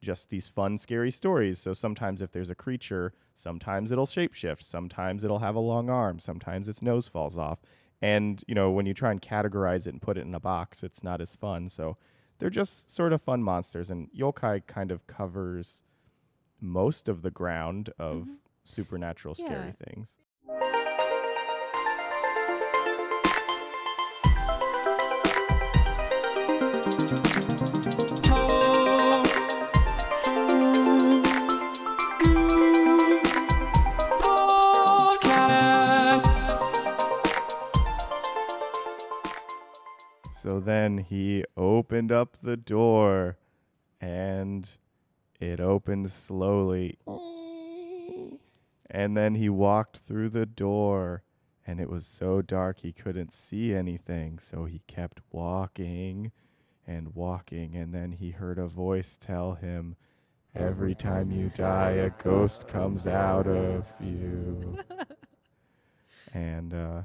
just these fun, scary stories. So sometimes if there's a creature, sometimes it'll shapeshift, sometimes it'll have a long arm, sometimes its nose falls off. And, you know, when you try and categorize it and put it in a box, it's not as fun. So they're just sort of fun monsters. And yokai kind of covers most of the ground of Mhm. supernatural scary Yeah. things. So then he opened up the door and it opened slowly. And then he walked through the door and it was so dark he couldn't see anything. So he kept walking and walking. And then he heard a voice tell him, Every time you die, a ghost comes out of you. And uh,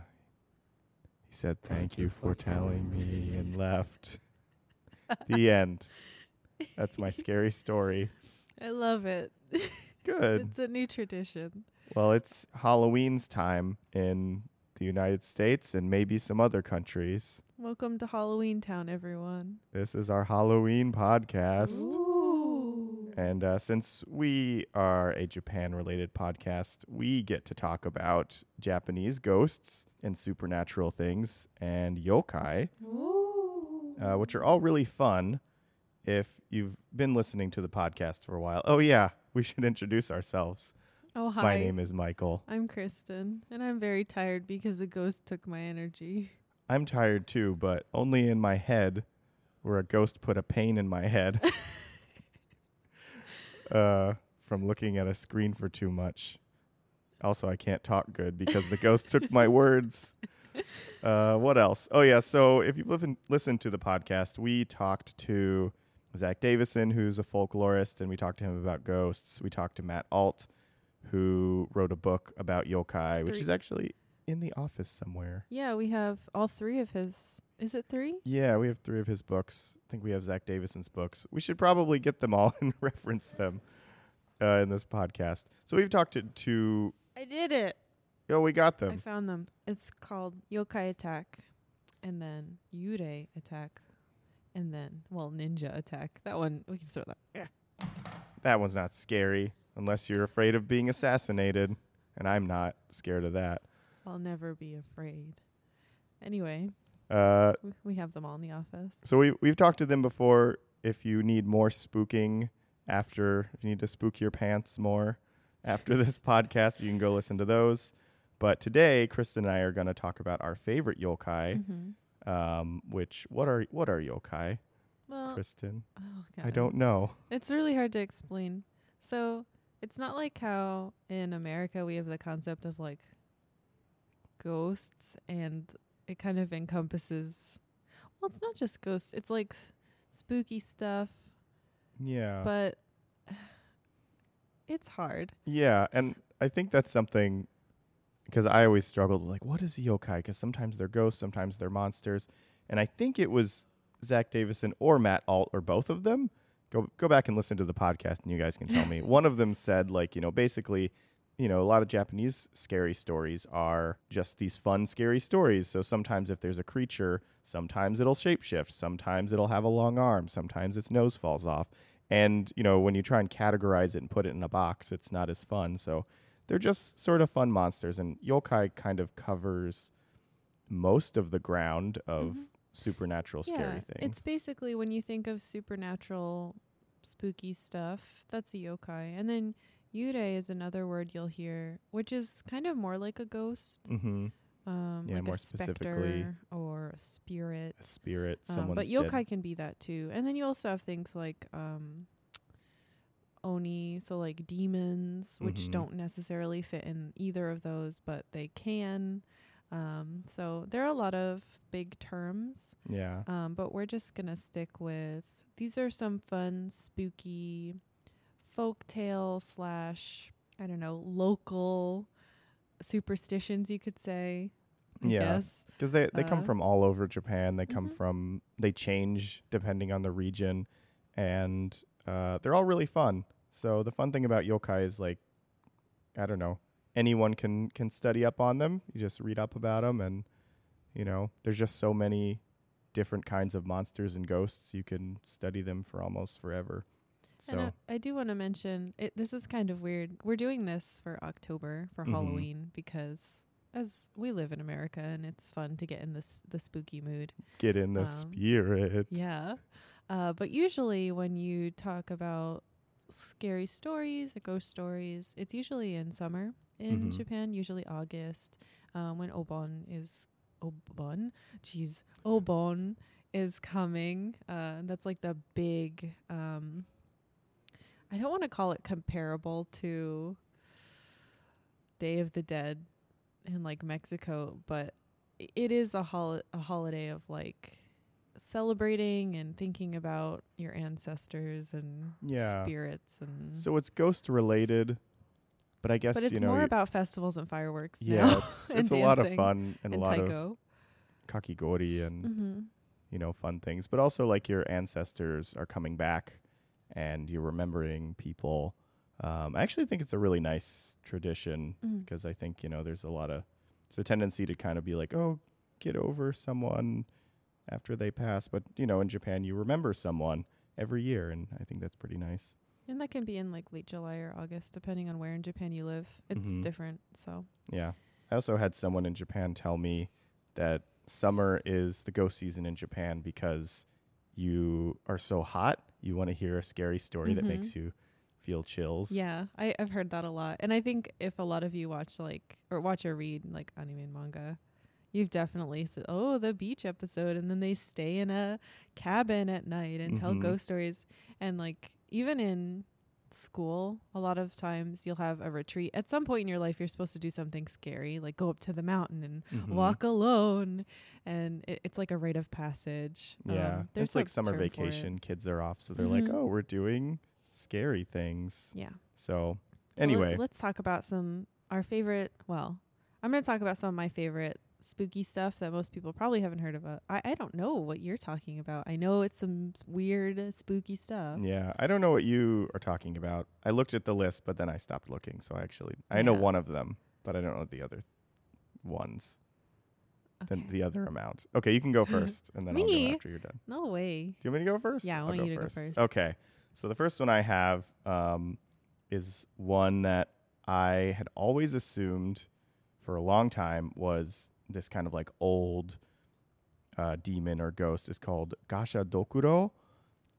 he said, Thank you for telling me, and left. the end. That's my scary story. I love it. Good. It's a new tradition. Well, it's Halloween's time in the United States and maybe some other countries. Welcome to Halloween Town, everyone. This is our Halloween podcast. Ooh. And uh, since we are a Japan related podcast, we get to talk about Japanese ghosts and supernatural things and yokai, uh, which are all really fun if you've been listening to the podcast for a while. Oh, yeah, we should introduce ourselves. Oh, hi. My name is Michael. I'm Kristen, and I'm very tired because a ghost took my energy. I'm tired too, but only in my head, where a ghost put a pain in my head uh, from looking at a screen for too much. Also, I can't talk good because the ghost took my words. Uh, what else? Oh, yeah. So, if you've listened, listened to the podcast, we talked to Zack Davisson, who's a folklorist, and we talked to him about ghosts. We talked to Matt Alt, who wrote a book about yokai, which Three. is actually in the office somewhere. Yeah, we have all three of his. Is it three? Yeah, we have three of his books. I think we have Zack Davisson's books. We should probably get them all and reference them uh, in this podcast. So we've talked to, to I did it. oh, we got them. I found them. It's called Yokai Attack, and then Yurei Attack, and then well Ninja Attack. That one we can throw that. Yeah. That one's not scary unless you're afraid of being assassinated, and I'm not scared of that. I'll never be afraid. Anyway, Uh, we have them all in the office. so we we've talked to them before. If you need more spooking after, if you need to spook your pants more after this podcast, you can go listen to those. But today, Kristen and I are going to talk about our favorite yokai. Mm-hmm. Um, which what are what are yokai, Well, Kristen? oh I don't know. It's really hard to explain. So it's not like how in America we have the concept of like ghosts, and it kind of encompasses. Well, it's not just ghosts. It's like spooky stuff, Yeah, but it's hard. yeah, and I think that's something because I always struggled with like what is yokai? Because sometimes they're ghosts, sometimes they're monsters, and I think it was Zack Davisson or Matt Alt or both of them. Go go back and listen to the podcast, and you guys can tell me. One of them said like you know basically. You know, a lot of Japanese scary stories are just these fun, scary stories. So sometimes, if there's a creature, sometimes it'll shapeshift, sometimes it'll have a long arm, sometimes its nose falls off. And, you know, when you try and categorize it and put it in a box, it's not as fun. So they're just sort of fun monsters. And yokai kind of covers most of the ground of Mhm. supernatural scary things. It's basically when you think of supernatural, spooky stuff, that's a yokai. And then yurei is another word you'll hear, which is kind of more like a ghost, mm-hmm. um, Yeah, like more a specifically specter or a spirit. a spirit, Um, but dead. yokai can be that too. And then you also have things like um, oni, so like demons, which Mhm. don't necessarily fit in either of those, but they can. Um, so there are a lot of big terms. Yeah. Um, but we're just gonna stick with these are some fun, spooky folktale slash I don't know local superstitions you could say. I Yeah. Because they, they come Uh, from all over Japan. They come mhm. from, they change depending on the region. And uh, they're all really fun. So the fun thing about yokai is like, I don't know, anyone can can study up on them. You just read up about them, and you know, there's just so many different kinds of monsters and ghosts. You can study them for almost forever. And I, I do want to mention it. This is kind of weird. We're doing this for October for Mhm. Halloween because as we live in America and it's fun to get in this the spooky mood. get in the Um, spirit. Yeah. Uh, but usually when you talk about scary stories or ghost stories, it's usually in summer in Mhm. Japan, usually August, um, when Obon is Obon, jeez, Obon is coming. Uh, that's like the big. Um, I don't want to call it comparable to Day of the Dead in like Mexico, but i- it is a hol- a holiday of like celebrating and thinking about your ancestors and Yeah. spirits and So it's ghost related, but I guess but it's you know, more about festivals and fireworks yeah, now it's, it's a lot of fun and, and a lot of taiko. kakigori and mm-hmm. you know fun things, but also like your ancestors are coming back, and you're remembering people. Um, I actually think it's a really nice tradition Mm. because I think you know there's a lot of it's a tendency to kind of be like, oh, get over someone after they pass, but you know in Japan you remember someone every year, and I think that's pretty nice. And that can be in like late July or August, depending on where in Japan you live. It's Mhm. different. So Yeah. I also had someone in Japan tell me that summer is the ghost season in Japan because you are so hot, you want to hear a scary story that Mhm. makes you feel chills. yeah, I, I've heard that a lot. And I think if a lot of you watch like or watch or read like anime and manga, you've definitely said, "Oh, the beach episode," and then they stay in a cabin at night and tell Mhm. ghost stories. And like even in school, a lot of times you'll have a retreat. At some point in your life, you're supposed to do something scary, like go up to the mountain and Mhm. walk alone, and it, it's like a rite of passage. Yeah. Um, there's it's like summer term for it. vacation. Kids are off, so they're like, Mhm. "Oh, we're doing scary things." Yeah. So, So anyway, let's talk about some our favorite. Well, I'm going to talk about some of my favorite spooky stuff that most people probably haven't heard about. I, I don't know what you're talking about. I know it's some weird spooky stuff. yeah, I don't know what you are talking about. I looked at the list, but then I stopped looking. So I actually I know one of them, but I don't know the other ones. Okay. Than the other amount. Okay, you can go first, and then I'll go after you're done. no way. Do you want me to go first? Yeah, I I'll want you to go first. Okay. So the first one I have um, is one that I had always assumed for a long time was this kind of like old uh, demon or ghost is called Gasha Dokuro.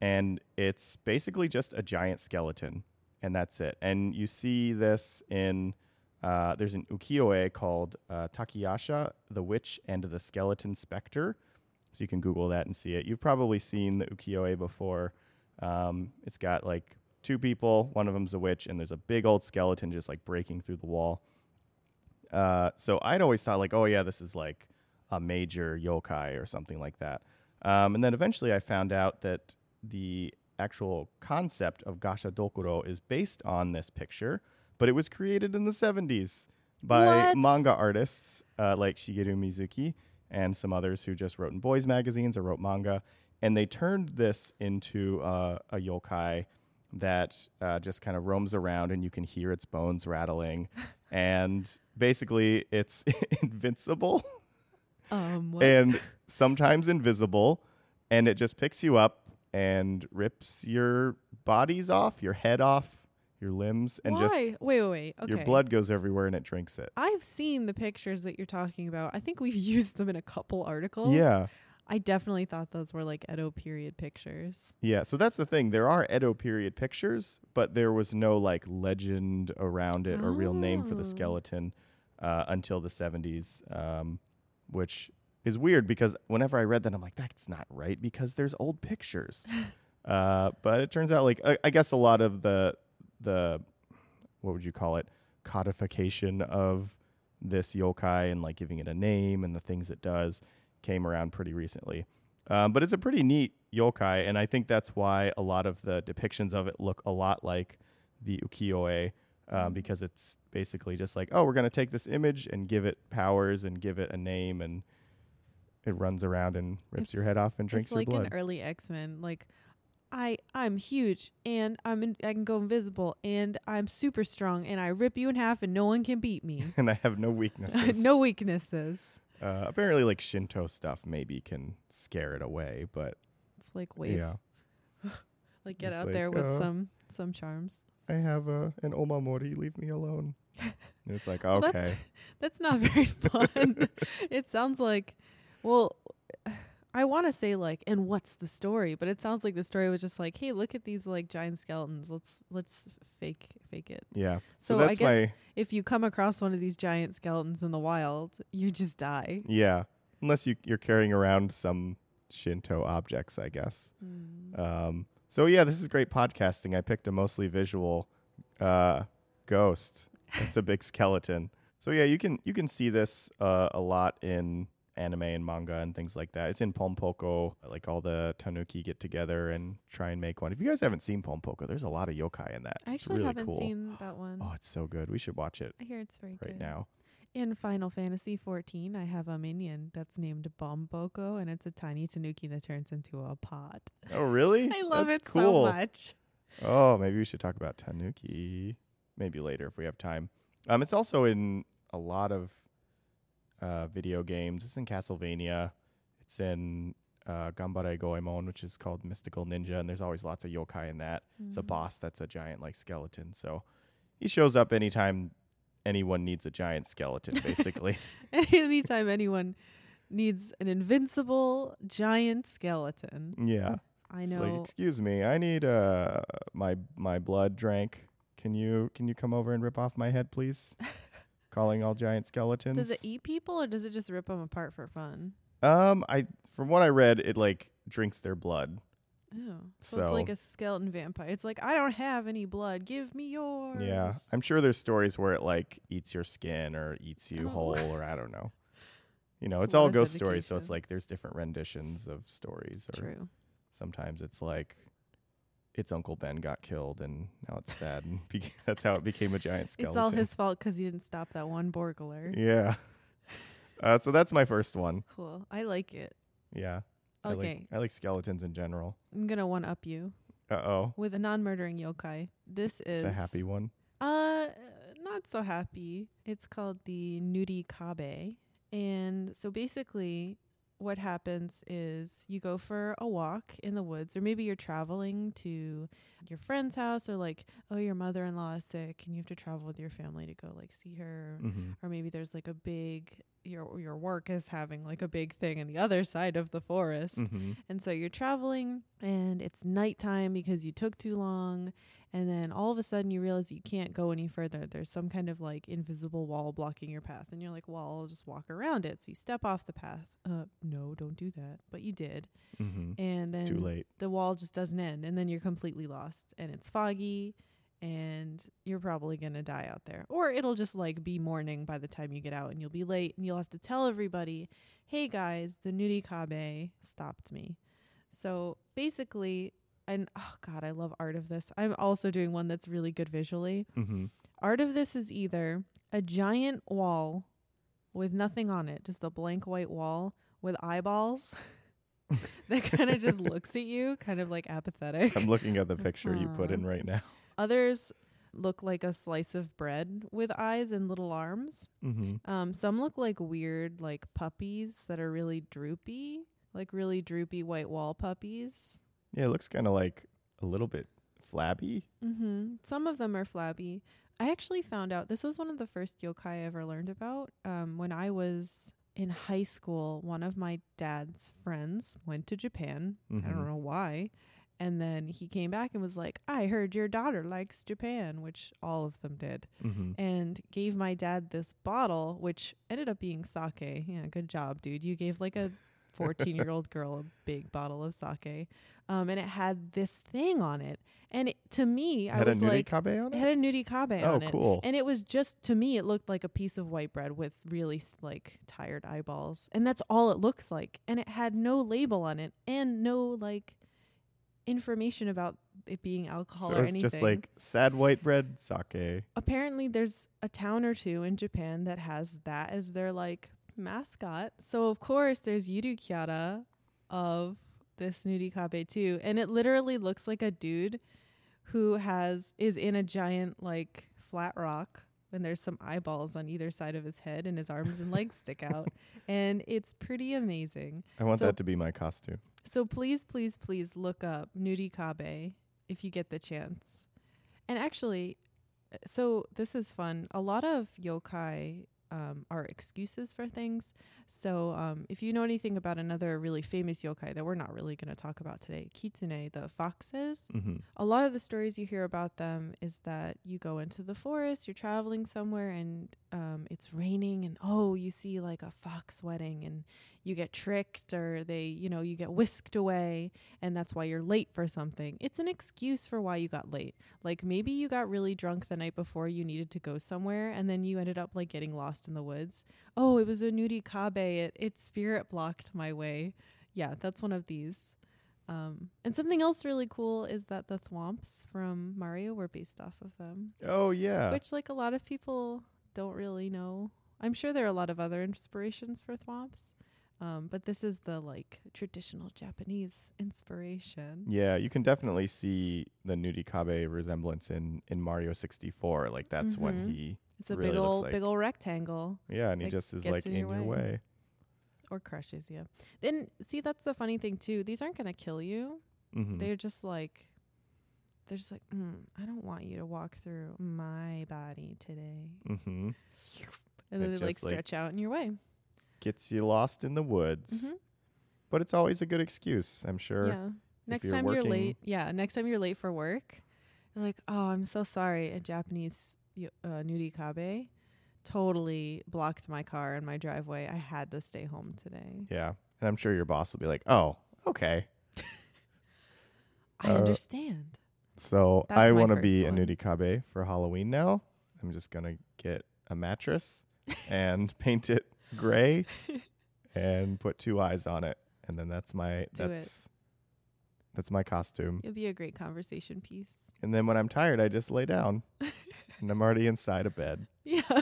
And it's basically just a giant skeleton, and that's it. And you see this in uh, there's an ukiyo-e called uh, Takiyasha, the Witch and the Skeleton Spectre. So you can Google that and see it. You've probably seen the ukiyo-e before. Um, it's got like two people, one of them's a witch, and there's a big old skeleton just like breaking through the wall. Uh, so I'd always thought like, oh yeah, this is like a major yokai or something like that. Um, and then eventually I found out that the actual concept of Gasha Dokuro is based on this picture, but it was created in the 70s by What? manga artists uh, like Shigeru Mizuki and some others who just wrote in boys magazines or wrote manga. And they turned this into uh, a yokai that uh, just kind of roams around and you can hear its bones rattling. and basically, it's invincible Um, and sometimes invisible. And it just picks you up and rips your bodies off, your head off, your limbs, and Why? just wait, wait, wait. Okay. your blood goes everywhere and it drinks it. I've seen the pictures that you're talking about. I think we've used them in a couple articles. Yeah. I definitely thought those were like Edo period pictures. Yeah, so that's the thing. There are Edo period pictures, but there was no like legend around it or real name for the Oh. skeleton uh, until the 70s, um, which is weird because whenever I read that, I'm like, that's not right because there's old pictures. uh, but it turns out, like, I, I guess a lot of the the what would you call it codification of this yokai and like giving it a name and the things it does came around pretty recently. Um, but it's a pretty neat yokai, and I think that's why a lot of the depictions of it look a lot like the ukiyo-e, um, because it's basically just like, oh, we're going to take this image and give it powers and give it a name, and it runs around and rips your head off and drinks it's like your blood. an early X Men. Like I I'm huge and I'm in, I can go invisible and I'm super strong and I rip you in half and no one can beat me. and I have no weaknesses. no weaknesses. Uh, apparently, like Shinto stuff maybe can scare it away, but It's like wave. yeah, Like get Just out like, there with uh, some some charms. I have uh, an omamori. Leave me alone. and it's like Well, that's- okay, That's not very fun. it sounds like well I want to say like and what's the story, but it sounds like the story was just like, "Hey, look at these like giant skeletons. Let's let's fake fake it." yeah. So, that's I guess if you come across one of these giant skeletons in the wild, you just die. yeah. Unless you you're carrying around some Shinto objects, I guess. Mm. Um, so yeah, this is great podcasting. I picked a mostly visual uh, ghost. It's a big skeleton. So yeah, you can you can see this uh, a lot in anime and manga and things like that. It's in Pompoko. Like all the tanuki get together and try and make one. If you guys haven't seen Pompoko, there's a lot of yokai in that. I actually really haven't cool. seen that one. Oh, it's so good. We should watch it I hear it's very right good. now. In Final Fantasy 14, I have a minion that's named Bomboko, and it's a tiny tanuki that turns into a pot. Oh, really? I love That's it cool. so much. Oh, maybe we should talk about Tanuki. Maybe later if we have time. Um, it's also in a lot of uh, video games. It's in Castlevania. It's in uh, Gambare Goemon, which is called Mystical Ninja, and there's always lots of yokai in that. It's a Mhm. boss that's a giant like skeleton. So he shows up anytime anyone needs a giant skeleton, basically. Anytime anyone needs an invincible giant skeleton, yeah. I know. like, excuse me, I need uh my my blood drank. Can you can you come over and rip off my head, please? Calling all giant skeletons. does it eat people or does it just rip them apart for fun? Um, I from what I read, it like drinks their blood. Oh, so, it's like a skeleton vampire. It's like I don't have any blood. Give me yours. Yeah, I'm sure there's stories where it like eats your skin or eats you Oh. whole, or I don't know. You know, It's it's, all ghost stories, so it's like there's different renditions of stories. Or True. sometimes it's like its Uncle Ben got killed, and now it's sad, and beca- that's how it became a giant skeleton. It's all his fault 'cause he didn't stop that one burglar. Yeah. Uh, so that's my first one. Cool. I like it. Yeah. I like- Okay, I like skeletons in general. I'm gonna one up you Uh oh. with a non-murdering yokai. This is It's a happy one. Uh, not so happy. It's called the Nuri Kabe. And so basically, what happens is you go for a walk in the woods, or maybe you're traveling to your friend's house, or like, oh, your mother in law is sick, and you have to travel with your family to go like see her. Mm-hmm. Or maybe there's like a big your your work is having like a big thing in the other side of the forest. Mm-hmm. And so you're traveling and it's nighttime because you took too long. And then all of a sudden you realize you can't go any further. There's some kind of like invisible wall blocking your path. And you're like, well, I'll just walk around it. So you step off the path. Uh, no, don't do that. But you did. Mm-hmm. And then It's too late. the wall just doesn't end. And then you're completely lost. And it's foggy. And you're probably going to die out there. Or it'll just like be morning by the time you get out and you'll be late. And you'll have to tell everybody, hey guys, the Nuri Kabe stopped me. So basically, and oh god, I love art of this. I'm also doing one that's really good visually. Mm-hmm. Art of this is either a giant wall with nothing on it, just a blank white wall with eyeballs that kind of just looks at you, kind of like apathetic. I'm looking at the picture you put in right now. Others look like a slice of bread with eyes and little arms. Mm-hmm. Um, some look like weird, like puppies that are really droopy, like really droopy white wall puppies. Yeah, it looks kind of like a little bit flabby. Mm-hmm. Some of them are flabby. I actually found out this was one of the first yokai I ever learned about. Um, when I was in high school, one of my dad's friends went to Japan. I Mhm. don't know why. And then he came back and was like, I heard your daughter likes Japan, which all of them did. Mm-hmm. and gave my dad this bottle, which ended up being sake. Yeah, good job, dude. You gave like a 14 year old girl a big bottle of sake. Um, and it had this thing on it. And it, to me, I Had a was like, it it. had a nuri kabe Oh, on it. cool. And it was just, to me, it looked like a piece of white bread with really like tired eyeballs. And that's all it looks like. And it had no label on it and no like information about it being alcohol so or anything just like sad white bread sake. apparently there's a town or two in Japan that has that as their like mascot. So of course there's Yurukyara of this Nurikabe too, and it literally looks like a dude who has is in a giant like flat rock and there's some eyeballs on either side of his head and his arms and legs stick out and it's pretty amazing. I want So- that to be my costume. So please, please, please look up Nurikabe if you get the chance. And actually, uh, so this is fun. A lot of yokai um, are excuses for things. So um, if you know anything about another really famous yokai that we're not really going to talk about today, Kitsune, the foxes, hmm a lot of the stories you hear about them is that you go into the forest, you're traveling somewhere, and um, it's raining, and oh, you see like a fox wedding, and you get tricked, or they, you know, you get whisked away, and that's why you're late for something. It's an excuse for why you got late. Like maybe you got really drunk the night before you needed to go somewhere, and then you ended up like getting lost in the woods. Oh, it was a nuri kabe. It, it spirit blocked my way. Yeah, that's one of these. Um, and something else really cool is that the thwomps from Mario were based off of them, Oh yeah. which like a lot of people don't really know. I'm sure there are a lot of other inspirations for thwomps, um, but this is the like traditional Japanese inspiration. yeah, you can definitely see the Nurikabe resemblance in in Mario 64. Like that's when Mhm. he It's a really big old like- big old rectangle yeah, and he just is like in your way. way. or crushes you. Then see that's the funny thing too. These aren't gonna kill you. hmm They're just like they're just like mm, I don't want you to walk through my body today. Mm-hmm. and then It they like just, like, stretch out in your way. Gets you lost in the woods, Mhm. but it's always a good excuse. I'm sure. Yeah. Next you're time you're late, yeah. Next time you're late for work, you're like, "Oh, I'm so sorry." A Japanese uh, nurikabe totally blocked my car in my driveway. I had to stay home today. Yeah, and I'm sure your boss will be like, "Oh, okay." I Uh, understand. So That's I want to be one. a nurikabe for Halloween now. I'm just gonna get a mattress and paint it gray and put two eyes on it, and then that's my Do it. that's that's my costume. It'll be a great conversation piece. And then when I'm tired, I just lay down, and I'm already inside a bed. Yeah.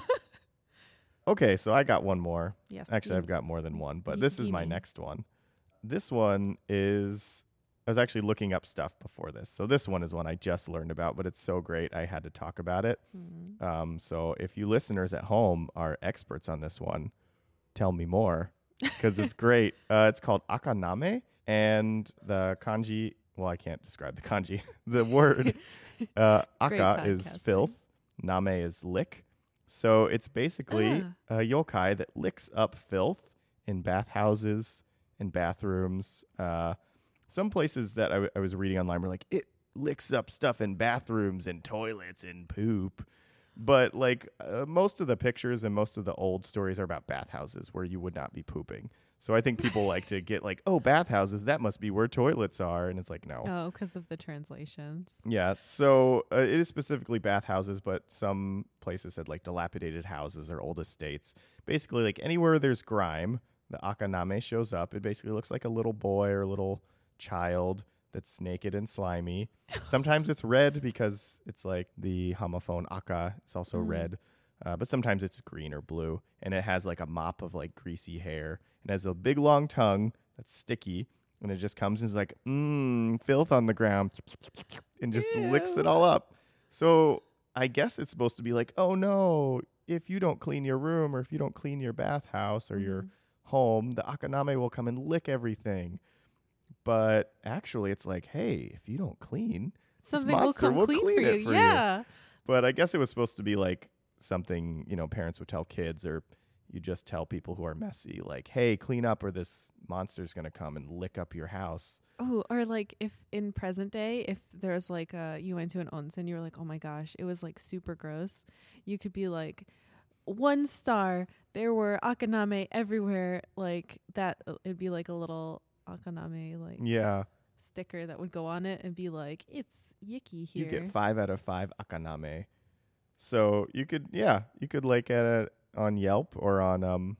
Okay, so I got one more. yes. Actually, I've got more than one, but this is my next one. This one is. I was actually looking up stuff before this. So this one is one I just learned about, but it's so great I had to talk about it. Mm. Um, so if you listeners at home are experts on this one, tell me more because it's great. Uh, it's called akaname, and the kanji. Well, I can't describe the kanji. the word uh, aka is filth, name is lick. So it's basically Ah. a yokai that licks up filth in bathhouses and bathrooms. Uh, some places that I, w- I was reading online were like, it licks up stuff in bathrooms and toilets and poop. But like uh, most of the pictures and most of the old stories are about bathhouses where you would not be pooping. So I think people like to get like, oh, bathhouses, that must be where toilets are. And it's like, no. Oh, because of the translations. Yeah. So uh, it is specifically bathhouses, but some places said like dilapidated houses or old estates. Basically, like anywhere there's grime, the akaname shows up. It basically looks like a little boy or a little child that's naked and slimy. Sometimes it's red because it's like the homophone aka is also Mm. red. Uh, but sometimes it's green or blue, and it has like a mop of like greasy hair, and has a big long tongue that's sticky, and it just comes and is like, mmm, filth on the ground, and just licks it all up. So I guess it's supposed to be like, oh no, if you don't clean your room or if you don't clean your bathhouse or your Mhm. home, the akaname will come and lick everything. But actually, it's like, hey, if you don't clean, Something will come will clean clean for you. for you. yeah. but I guess it was supposed to be like something, you know, parents would tell kids or you just tell people who are messy, like, hey, clean up or this monster's going to come and lick up your house. Oh, or like if in present day, if there's like a you went to an onsen, you were like, oh my gosh, it was like super gross. You could be like, one star. There were akaname everywhere. Like that, uh, it'd be like a little akaname like Yeah. sticker that would go on it and be like, it's yicky here. You get five out of five akaname. So you could, yeah, you could like at it on Yelp or on, um,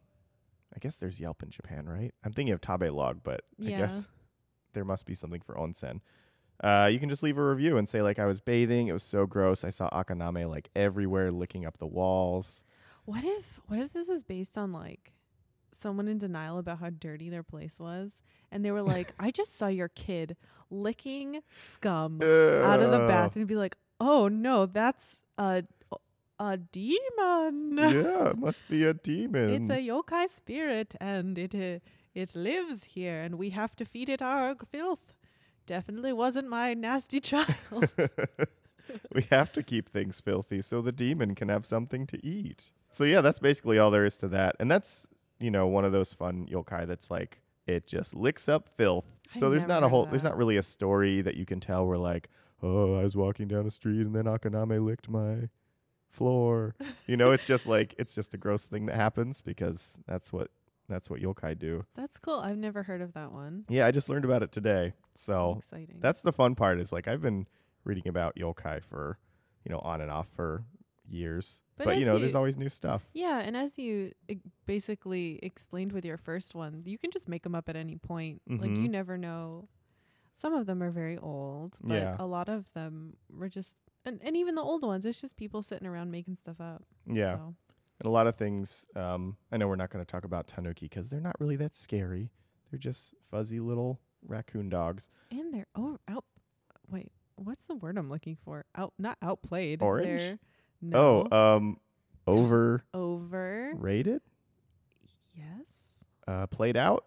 I guess there's Yelp in Japan, right? I'm thinking of Tabelog, but I Yeah. guess there must be something for onsen. Uh, you can just leave a review and say like I was bathing, it was so gross. I saw akaname like everywhere, licking up the walls. What if what if this is based on like someone in denial about how dirty their place was, and they were like, "I just saw your kid licking scum out of the bath," and be like, "Oh no, that's a a demon. yeah, it must be a demon. it's a yokai spirit, and it uh, it lives here, and we have to feed it our filth." Definitely wasn't my nasty child. we have to keep things filthy so the demon can have something to eat. So yeah, that's basically all there is to that. And that's, you know, one of those fun yokai that's like it just licks up filth. I so there's not a whole there's not really a story that you can tell where like, oh, I was walking down the street and then Akaname licked my floor. you know, it's just like it's just a gross thing that happens because that's what that's what yokai do. That's cool. I've never heard of that one. Yeah, I just learned about it today. So exciting. that's the fun part is like I've been reading about yokai for, you know, on and off for years. But But, you know, you- there's always new stuff. Yeah, and as you basically explained with your first one, you can just make them up at any point. Like you Mhm. never know. Some of them are very old, but Yeah. a lot of them were just and, and even the old ones, it's just people sitting around making stuff up. Yeah. So, And a lot of things um I know we're not going to talk about tanuki cuz they're not really that scary. They're just fuzzy little raccoon dogs. and they're oh out wait, what's the word I'm looking for? Out not outplayed. Orange? They're, no. Oh, um overrated? over. Rated. Yes. Uh played out?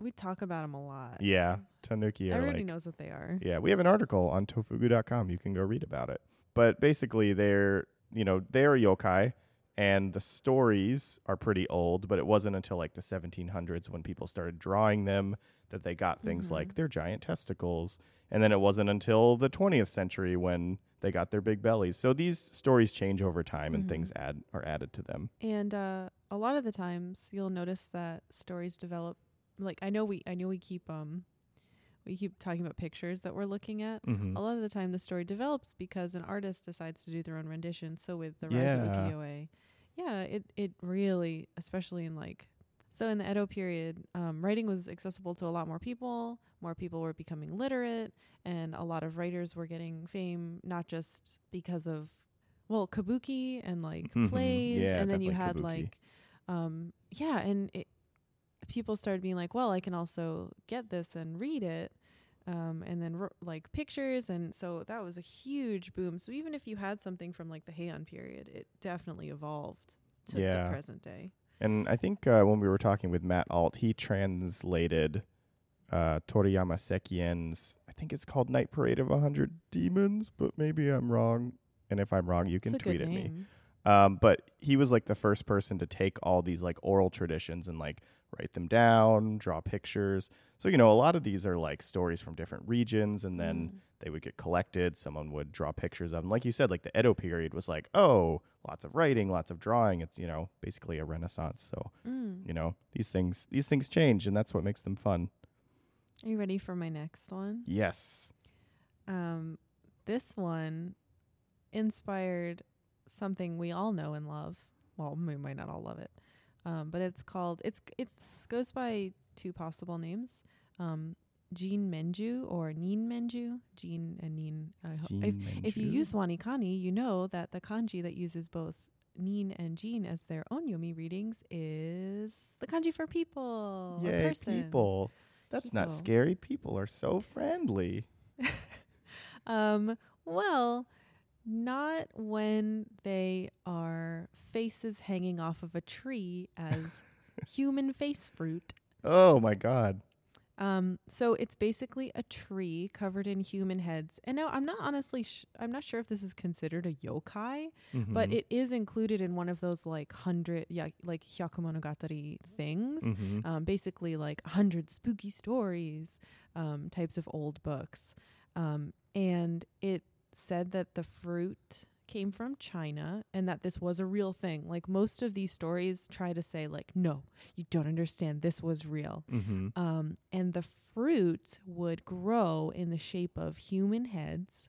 We talk about them a lot. Yeah. Tanuki Everybody like knows what they are. Yeah, we have an article on tofugu.com. You can go read about it. But basically, they're you know they're yokai, and the stories are pretty old. But it wasn't until like the 1700s when people started drawing them that they got things Mhm. like their giant testicles, and then it wasn't until the 20th century when they got their big bellies. So these stories change over time, and Mhm. things add are added to them. And uh, a lot of the times you'll notice that stories develop like I know we I know we keep um we keep talking about pictures that we're looking at. Mm-hmm. A lot of the time the story develops because an artist decides to do their own rendition. So with the rise of Yeah. ukiyo-e, yeah, it it really especially in like so in the Edo period, um, writing was accessible to a lot more people. More people were becoming literate, and a lot of writers were getting fame not just because of well kabuki and like plays, Yeah, and then you had kabuki. like um yeah, and it, people started being like, well, I can also get this and read it. Um, and then r- like pictures, and so that was a huge boom. So even if you had something from like the Heian period, it definitely evolved to Yeah. the present day. And I think uh, when we were talking with Matt Alt, he translated uh, Toriyama Sekien's, I think it's called Night Parade of a Hundred Demons, but maybe I'm wrong. And if I'm wrong, you can tweet at me. Um, but he was like the first person to take all these like oral traditions and like write them down, draw pictures. So, you know, a lot of these are like stories from different regions and then Mm. They would get collected. Someone would draw pictures of them. Like you said, like the Edo period was like, oh, lots of writing, lots of drawing. It's, you know, basically a renaissance. So, Mm. you know, these things these things change and that's what makes them fun. Are you ready for my next one? Yes. Um, this one inspired something we all know and love. Well, we might not all love it, um, but it's called it's it's goes by two possible names, um, Jin Menju or Nin Menju. Jin and Nin. I ho- if, if you use Wanikani, you know that the kanji that uses both Nin and Jin as their onyomi readings is the kanji for people Yay, person. people. That's not scary. People are so friendly. Um, well, not when they are faces hanging off of a tree as human face fruit. Oh my god. Um, so it's basically a tree covered in human heads. And now I'm not honestly, sh- I'm not sure if this is considered a yokai, but Mhm. it is included in one of those like hundred, yeah, like hyakumonogatari things. Mhm. um, basically like a hundred spooky stories um, types of old books. Um, and it said that the fruit came from China and that this was a real thing. Like most of these stories try to say like, no, you don't understand. This was real. Mhm. Um, and the fruit would grow in the shape of human heads.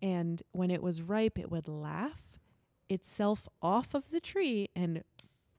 And when it was ripe, it would laugh itself off of the tree and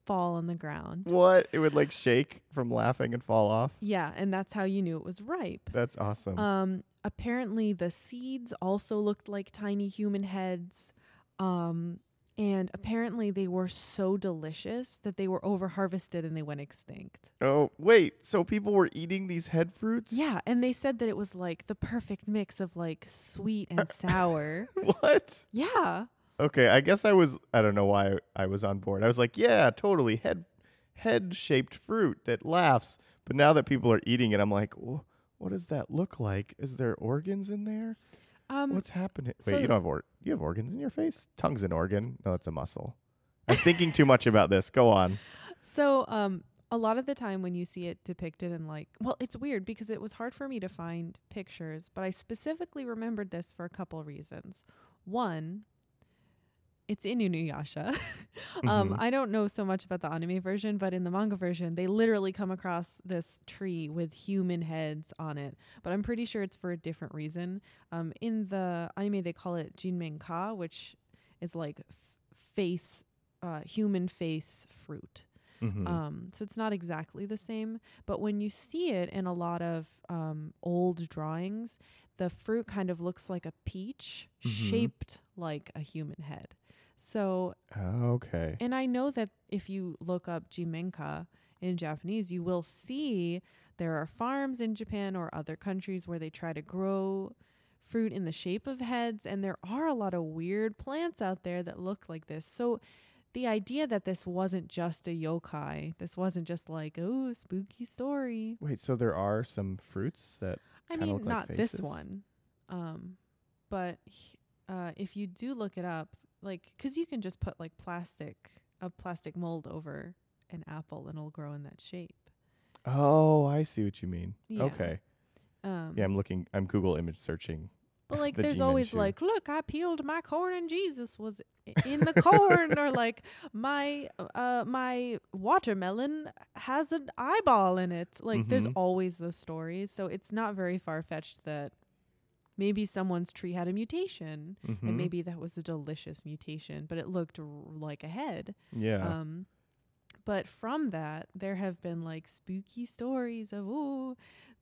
fall on the ground. What? It would like shake from laughing and fall off. Yeah, and that's how you knew it was ripe. That's awesome. Um, apparently the seeds also looked like tiny human heads. Um, and apparently they were so delicious that they were over harvested and they went extinct. Oh, wait. So people were eating these head fruits? Yeah, and they said that it was like the perfect mix of like sweet and sour. what? Yeah. Okay, I guess I was I don't know why I was on board. I was like, yeah, totally head head shaped fruit that laughs. But now that people are eating it, I'm like, "Wh- what does that look like? Is there organs in there? Um What's happening? Wait, so- you don't have or- you have organs in your face? Tongue's an organ. No, it's a muscle. I'm thinking too much about this. Go on. So, um, a lot of the time when you see it depicted in like, well, it's weird because it was hard for me to find pictures, but I specifically remembered this for a couple reasons. One, it's in Inuyasha. um, Mhm. I don't know so much about the anime version, but in the manga version, they literally come across this tree with human heads on it. But I'm pretty sure it's for a different reason. Um, in the anime, they call it Jinmenka, which is like f- face, uh, human face fruit. Mhm. Um, so it's not exactly the same, but when you see it in a lot of um, old drawings, the fruit kind of looks like a peach Mhm. shaped like a human head. So, okay. and I know that if you look up jinmenka in Japanese, you will see there are farms in Japan or other countries where they try to grow fruit in the shape of heads, and there are a lot of weird plants out there that look like this. So, the idea that this wasn't just a yokai, this wasn't just like, oh, spooky story. Wait, so there are some fruits that I mean, look like not this one. Um, but uh, if you do look it up, like, because you can just put like plastic, a plastic mold over an apple and it'll grow in that shape. Oh, I see what you mean. Yeah. Okay. Um, Yeah, I'm looking I'm Google image searching. but like, the there's always Jimenchu. like, look, I peeled my corn and Jesus was in the corn, or like my uh my watermelon has an eyeball in it. Like, there's Mhm. always the stories, so it's not very far fetched that maybe someone's tree had a mutation. Mhm. and maybe that was a delicious mutation, but it looked r- like a head. Yeah. Um, but from that, there have been like spooky stories of oh,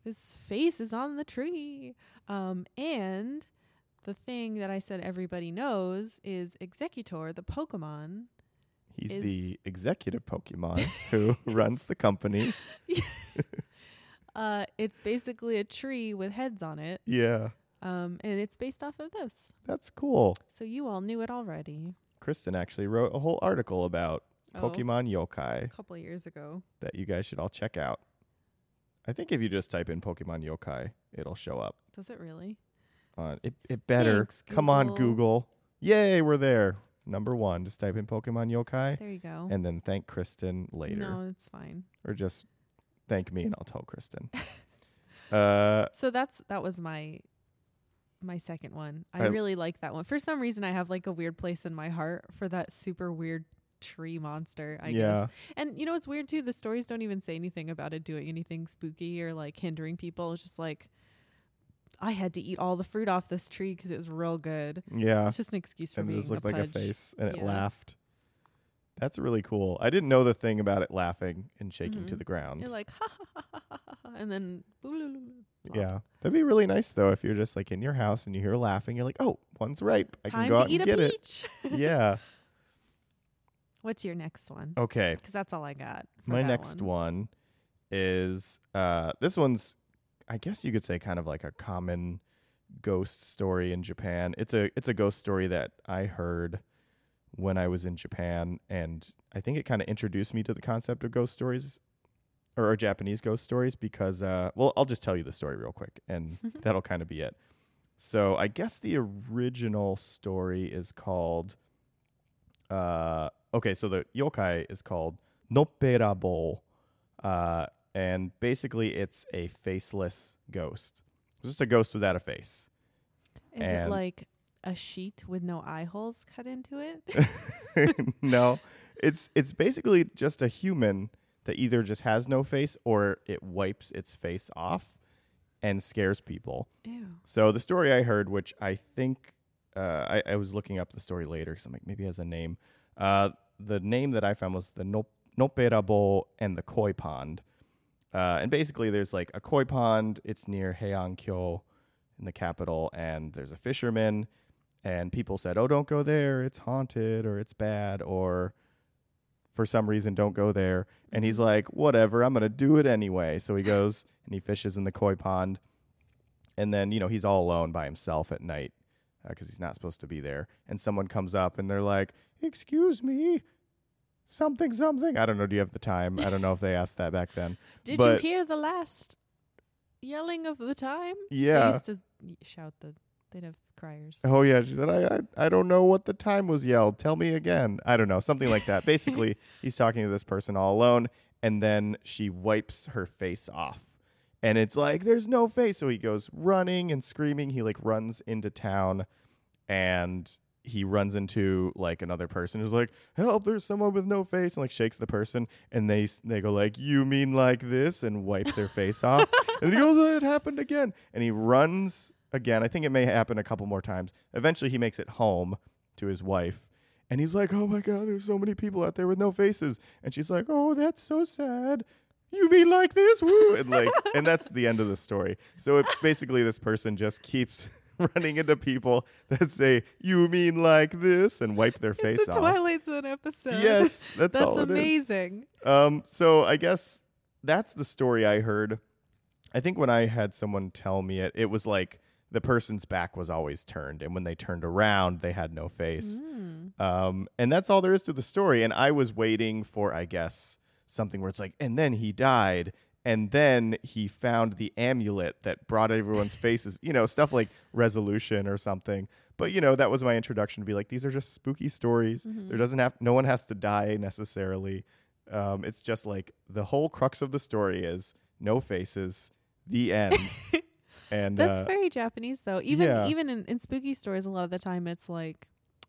this face is on the tree. Um, and the thing that I said everybody knows is Exeggutor, the Pokemon. He's the executive Pokemon who runs the company. Uh, it's basically a tree with heads on it. Yeah. Um, and it's based off of this. That's cool. So you all knew it already. Kristen actually wrote a whole article about Oh, Pokemon yokai a couple of years ago. that you guys should all check out. I think if you just type in Pokemon yokai, it'll show up. Does it really? On it, it better. Thanks, Come on, Google. Google. Yay, we're there. Number one. Just type in Pokemon yokai There you go. and then thank Kristen later. No, it's fine. Or just thank me and I'll tell Kristen. uh So that's that was my my second one. I I- really like that one. For some reason I have like a weird place in my heart for that super weird tree monster, I yeah. guess. And you know what's weird too? The stories don't even say anything about it doing anything spooky or like hindering people. It's just like I had to eat all the fruit off this tree because it was real good. Yeah. It's just an excuse for me. and it just looked a like a face and it Yeah. laughed. That's really cool. I didn't know the thing about it laughing and shaking to Mhm. the ground. You're like ha ha, ha, ha and then yeah. That'd be really nice though if you're just like in your house and you hear laughing, you're like, "Oh, one's ripe. I Time can go to out eat and a get peach. it." yeah. What's your next one? Okay. Because that's all I got. for My that next one. one is uh this one's I guess you could say kind of like a common ghost story in Japan. It's a it's a ghost story that I heard when I was in Japan and I think it kind of introduced me to the concept of ghost stories or, or Japanese ghost stories because uh well I'll just tell you the story real quick and that'll kind of be it. So I guess the original story is called uh okay, so the yokai is called Nopperabo. Uh and basically it's a faceless ghost. It's just a ghost without a face. Is it like a sheet with no eye holes cut into it? no. It's it's basically just a human that either just has no face or it wipes its face off and scares people. Ew. So the story I heard, which I think uh, I, I was looking up the story later, so I'm like maybe it has a name. Uh, the name that I found was the Nop- Nopperabo and the Koi Pond. Uh, and basically, there's like a koi pond. It's near Heiankyo in the capital, and there's a fisherman, and people said, "Oh, don't go there. It's haunted or it's bad or for some reason don't go there." And he's like, "Whatever, I'm going to do it anyway." So he goes and he fishes in the koi pond. And then, you know, he's all alone by himself at night uh, because he's not supposed to be there. And someone comes up and they're like, "Excuse me, something, something." I don't know. Do you have the time? I don't know if they asked that back then. Did But- you hear the last yelling of the time? They Yeah. used to shout the. They'd have criers. Oh yeah, she said, I, I I don't know what the time was yelled. Tell me again. I don't know, something like that. Basically, he's talking to this person all alone, and then she wipes her face off, and it's like there's no face. So he goes running and screaming. He like runs into town, and he runs into like another person who's like, "Help! There's someone with no face!" and like shakes the person, and they s- they go like, "You mean like this?" and wipe their face off, and he goes, "Oh, "It happened again," and he runs again. I think it may happen a couple more times. Eventually, he makes it home to his wife, and he's like, "Oh my god, there's so many people out there with no faces," and she's like, "Oh, that's so sad." You mean like this? Woo! And like, and that's the end of the story. So it basically, this person just keeps running into people that say, "You mean like this?" and wipe their face it's a off. Twilight Zone episode. Yes, that's, that's all it is. amazing. Um, so I guess that's the story I heard. I think when I had someone tell me it, it was like the person's back was always turned, and when they turned around, they had no face. Mm. Um, and that's all there is to the story. And I was waiting for, I guess, something where it's like, and then he died, and then he found the amulet that brought everyone's faces, you know, stuff like resolution or something. But you know, that was my introduction to be like, these are just spooky stories. Mm-hmm. There doesn't have, no one has to die necessarily. Um, it's just like the whole crux of the story is no faces, the end. and That's uh, very Japanese, though. Even yeah. even in, in spooky stories, a lot of the time it's like,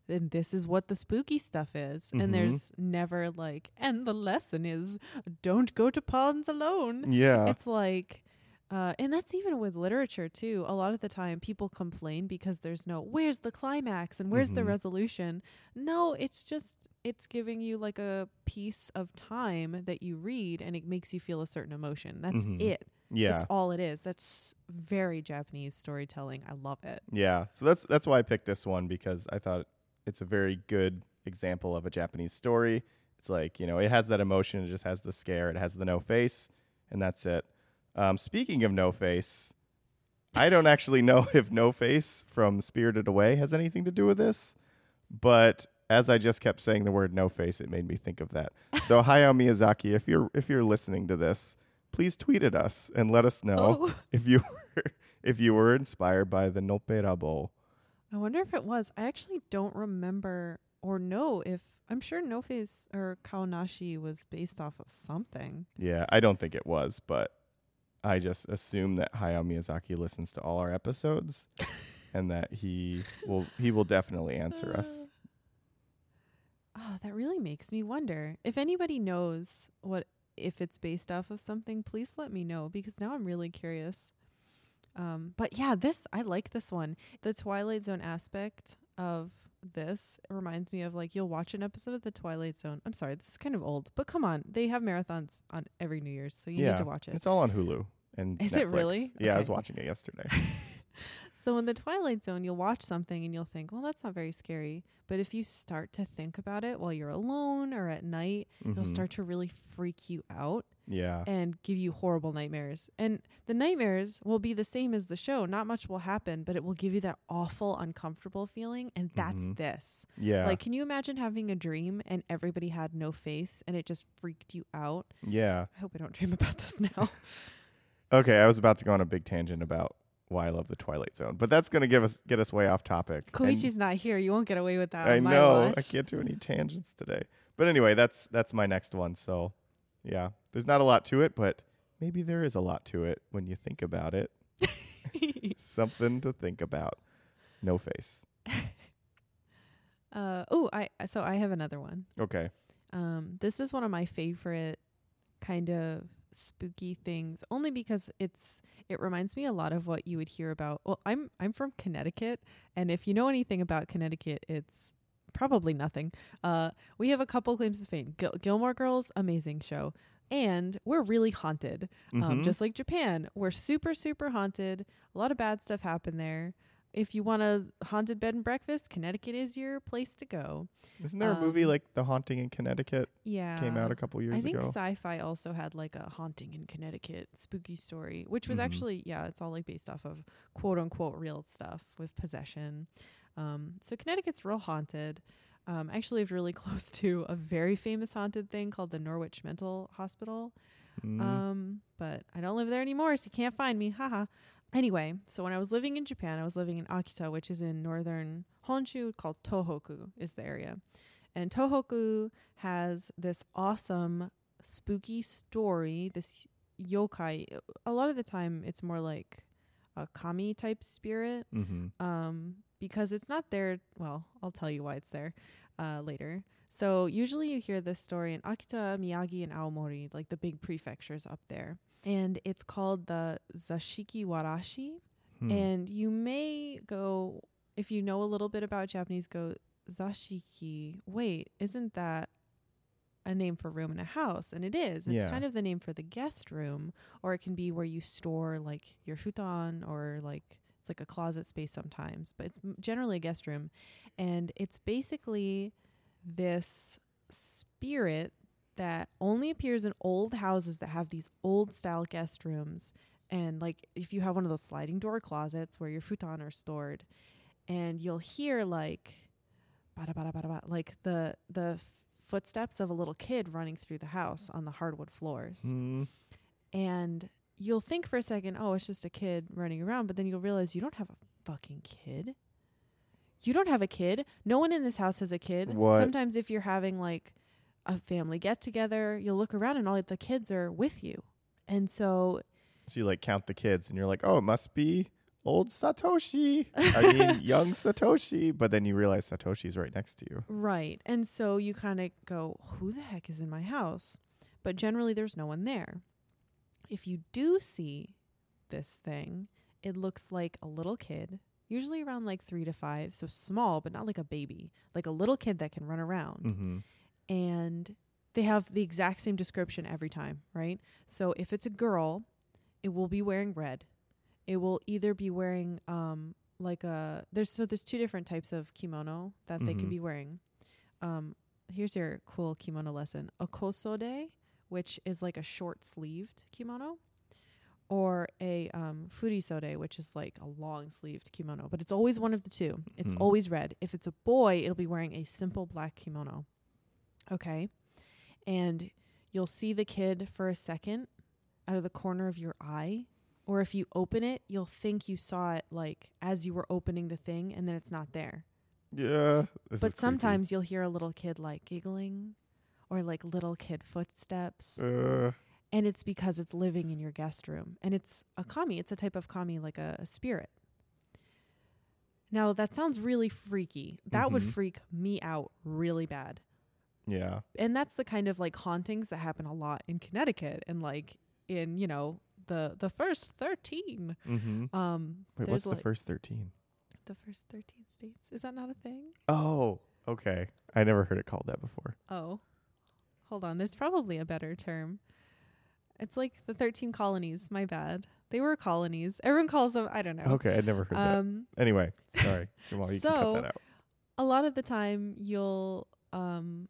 and this is what the spooky stuff is, Mhm. and there's never like, and the lesson is, don't go to ponds alone. yeah, It's like, uh, and that's even with literature too. A lot of the time, people complain because there's no where's the climax and where's the Mhm. resolution. No, it's just it's giving you like a piece of time that you read, and it makes you feel a certain emotion. That's Mhm. it. Yeah. That's all it is. That's very Japanese storytelling. I love it. Yeah, so that's that's why I picked this one because I thought it's a very good example of a Japanese story. It's like you know it has that emotion, it just has the scare, it has the no face, and that's it. Um, speaking of no face, I don't actually know if no face from Spirited Away has anything to do with this, but as I just kept saying the word no face, it made me think of that. So Hayao Miyazaki, if you're if you're listening to this, please tweet at us and let us know Oh, if you were if you were inspired by the Noperabo. I wonder if it was. I actually don't remember or know if I'm sure No Face or Kaonashi was based off of something. Yeah, I don't think it was, but I just assume that Hayao Miyazaki listens to all our episodes and that he will he will definitely answer us. Uh, Oh, that really makes me wonder. If anybody knows what if it's based off of something, please let me know because now I'm really curious. Um, but yeah, this I like this one. The Twilight Zone aspect of this reminds me of like you'll watch an episode of the Twilight Zone. I'm sorry, this is kind of old, but come on, they have marathons on every New Year's, so you yeah, need to watch it. It's all on Hulu and Is it really? Yeah, I was watching it yesterday. So in the Twilight Zone, you'll watch something and you'll think, well, that's not very scary. But if you start to think about it while you're alone or at night, it'll Mhm. start to really freak you out Yeah. and give you horrible nightmares. And the nightmares will be the same as the show. Not much will happen, but it will give you that awful, uncomfortable feeling. And that's Mhm. this. Yeah. Like, can you imagine having a dream and everybody had no face and it just freaked you out? yeah. I hope I don't dream about this now. Okay, I was about to go on a big tangent about why I love the Twilight Zone, but that's going to give us get us way off topic. And- Koichi's not here. You won't get away with that. I know. I can't do any tangents today. But anyway, that's that's my next one. So, yeah, there's not a lot to it, but maybe there is a lot to it when you think about it. Something to think about. No face. Uh oh, I so I have another one. Okay. Um this is one of my favorite kind of spooky things only because it's it reminds me a lot of what you would hear about. Well, I'm I'm from Connecticut and if you know anything about Connecticut, it's probably nothing. Uh we have a couple claims to fame. Gil- Gilmore Girls, amazing show. And we're really haunted. Um Mhm. just like Japan. We're super super haunted. A lot of bad stuff happened there. If you want a haunted bed and breakfast, Connecticut is your place to go. Isn't there a movie Um, like The Haunting in Connecticut Yeah. came out a couple years ago. I think ago? sci-fi also had like a haunting in Connecticut spooky story, which was Mhm. actually yeah, it's all like based off of quote unquote real stuff with possession. Um, so Connecticut's real haunted. Um, I actually lived really close to a very famous haunted thing called the Norwich Mental Hospital. Mm. Um, but I don't live there anymore, so you can't find me. Haha. Anyway, so when I was living in Japan, I was living in Akita, which is in northern Honshu, called Tohoku is the area. And Tohoku has this awesome spooky story, this yokai. A lot of the time it's more like a kami type spirit hmm um, because it's not there. Well, I'll tell you why it's there uh, later. So usually you hear this story in Akita, Miyagi, and Aomori, like the big prefectures up there, and it's called the Zashiki Warashi. Hmm. And you may go if you know a little bit about Japanese. Go Zashiki. Wait, isn't that a name for room in a house? And it is. It's Yeah. kind of the name for the guest room, or it can be where you store like your futon or like it's like a closet space sometimes, but it's generally a guest room. And it's basically this spirit that only appears in old houses that have these old style guest rooms. And like if you have one of those sliding door closets where your futon are stored, and you'll hear like bada bada bada bada, like the the f- footsteps of a little kid running through the house on the hardwood floors Mm. and you'll think for a second, oh, it's just a kid running around, but then you'll realize you don't have a fucking kid. You don't have a kid. No one in this house has a kid. What? Sometimes if you're having like a family get together, you'll look around and all the kids are with you. And so So you like count the kids and you're like, oh, it must be old Satoshi. I mean, young Satoshi. But then you realize Satoshi's right next to you. Right. And so you kind of go, who the heck is in my house? But generally, there's no one there. If you do see this thing, it looks like a little kid, usually around like three to five. So small, but not like a baby, like a little kid that can run around. Mm-hmm. And they have the exact same description every time, right? So if it's a girl, it will be wearing red. It will either be wearing um like a there's so there's two different types of kimono that they can Mhm. be wearing. Um here's your cool kimono lesson. A kosode, which is like a short sleeved kimono, or a um furisode, which is like a long sleeved kimono, but it's always one of the two. It's Mhm. always red. If it's a boy, it'll be wearing a simple black kimono. Okay. And you'll see the kid for a second out of the corner of your eye. Or if you open it, you'll think you saw it like as you were opening the thing and then it's not there. Yeah. but creepy. sometimes you'll hear a little kid like giggling or like little kid footsteps. Uh, And it's because it's living in your guest room. And it's a kami, it's a type of kami, like a, a spirit. Now, that sounds really freaky. That would Mhm. freak me out really bad. Yeah. and that's the kind of like hauntings that happen a lot in Connecticut and like in you know the the first 13 Mm-hmm. um Wait, what's the first 13? the first 13 states is that not a thing Oh, okay. I never heard it called that before. oh hold on there's probably a better term it's like the 13 colonies my bad they were colonies everyone calls them i don't know Okay, I never heard that. um Anyway, sorry. Jamal, you can so- cut that out. a lot of the time you'll um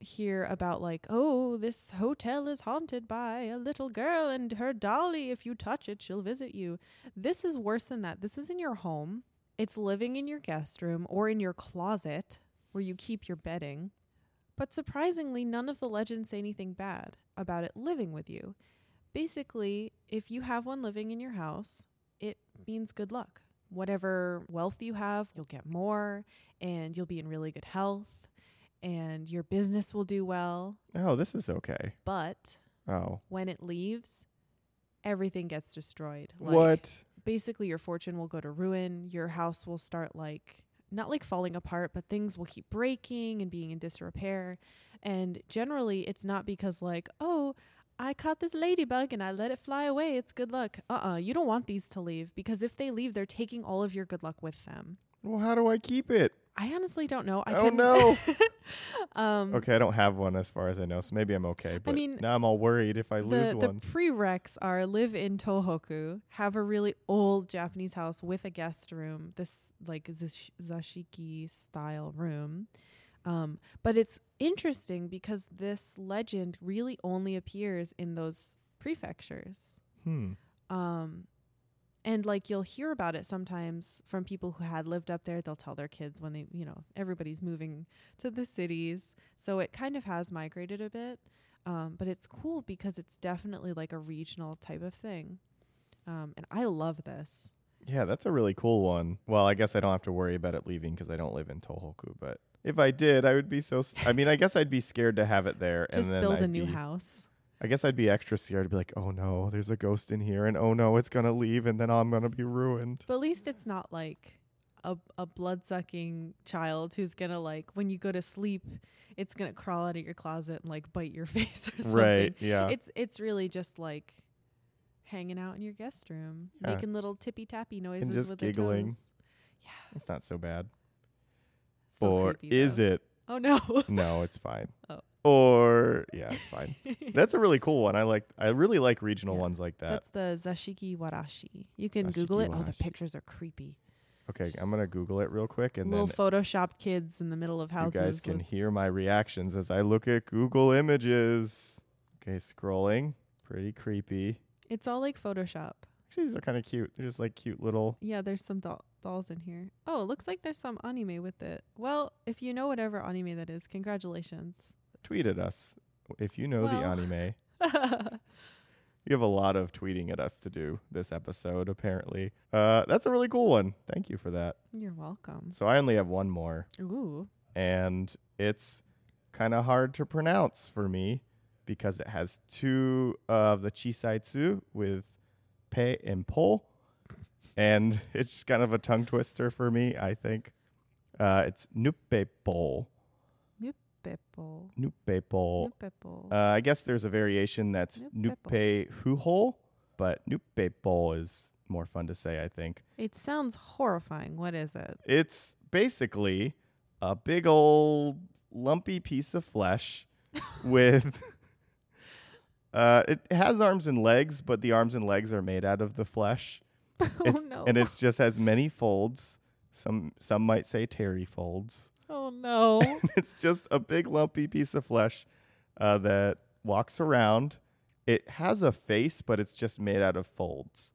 hear about like oh this hotel is haunted by a little girl and her dolly if you touch it she'll visit you. This is worse than that. This is in your home. It's living in your guest room or in your closet where you keep your bedding. But surprisingly none of the legends say anything bad about it living with you. Basically if you have one living in your house it means good luck. Whatever wealth you have you'll get more and you'll be in really good health and your business will do well. Oh, this is okay. But Oh. when it leaves, everything gets destroyed. Like, what? Basically, your fortune will go to ruin. Your house will start like, not like falling apart, but things will keep breaking and being in disrepair. And generally, it's not because, like, oh, I caught this ladybug and I let it fly away. It's good luck. Uh uh You don't want these to leave because if they leave, they're taking all of your good luck with them. Well, how do I keep it? I honestly don't know. I oh couldn't- no. um, okay, I don't have one as far as I know, so maybe I'm okay. But I mean, now I'm all worried if I lose the, the one. prereqs are live in Tohoku, have a really old Japanese house with a guest room, this like zash- zashiki style room. Um, but it's interesting because this legend really only appears in those prefectures. Hmm. Um, and like you'll hear about it sometimes from people who had lived up there. They'll tell their kids when they, you know, everybody's moving to the cities. So it kind of has migrated a bit. Um, but it's cool because it's definitely like a regional type of thing. Um, and I love this. Yeah, that's a really cool one. Well, I guess I don't have to worry about it leaving because I don't live in Tohoku. But if I did, I would be so. s I mean, I guess I'd be scared to have it there. Just and then build a I'd new be- house. I guess I'd be extra scared to be like, oh no, there's a ghost in here, and oh no, it's gonna leave, and then I'm gonna be ruined. But at least it's not like a, a blood sucking child who's gonna like when you go to sleep, it's gonna crawl out of your closet and like bite your face or something. Right? Yeah. It's it's really just like hanging out in your guest room, Yeah. making little tippy tappy noises just with giggling. toes. Yeah, it's not so bad. still or creepy, is it? Oh no. No, it's fine. Oh. Or yeah, it's fine. That's a really cool one. I like. I really like regional Yeah, ones like that. That's the zashiki warashi. You can Zashiki Google it. Oh, the pictures are creepy. okay, I'm gonna Google it real quick, and Little then photoshopped kids in the middle of houses. you guys can hear my reactions as I look at Google Images. Okay, scrolling. Pretty creepy. it's all like Photoshop. Actually, these are kind of cute. They're just like cute little. Yeah, there's some doll- dolls in here. Oh, it looks like there's some anime with it. Well, if you know whatever anime that is, congratulations. Tweet at us if you know the anime. You have a lot of tweeting at us to do this episode, apparently. Uh, that's a really cool one. Thank you for that. You're welcome. So I only have one more, Ooh. and it's kind of hard to pronounce for me because it has two of the chisaitsu with pe and po, and it's kind of a tongue twister for me. I think uh, it's nupepo, Beppo. Nupepo. Nupepo. Uh, I guess there's a variation that's nupe huho, but nupepo is more fun to say, I think. it sounds horrifying. What is it? It's basically a big old lumpy piece of flesh with. Uh, it has arms and legs, but the arms and legs are made out of the flesh. oh It's, no. And it just has many folds. Some some might say terry folds. Oh no. it's just a big lumpy piece of flesh uh, that walks around. It has a face, but it's just made out of folds.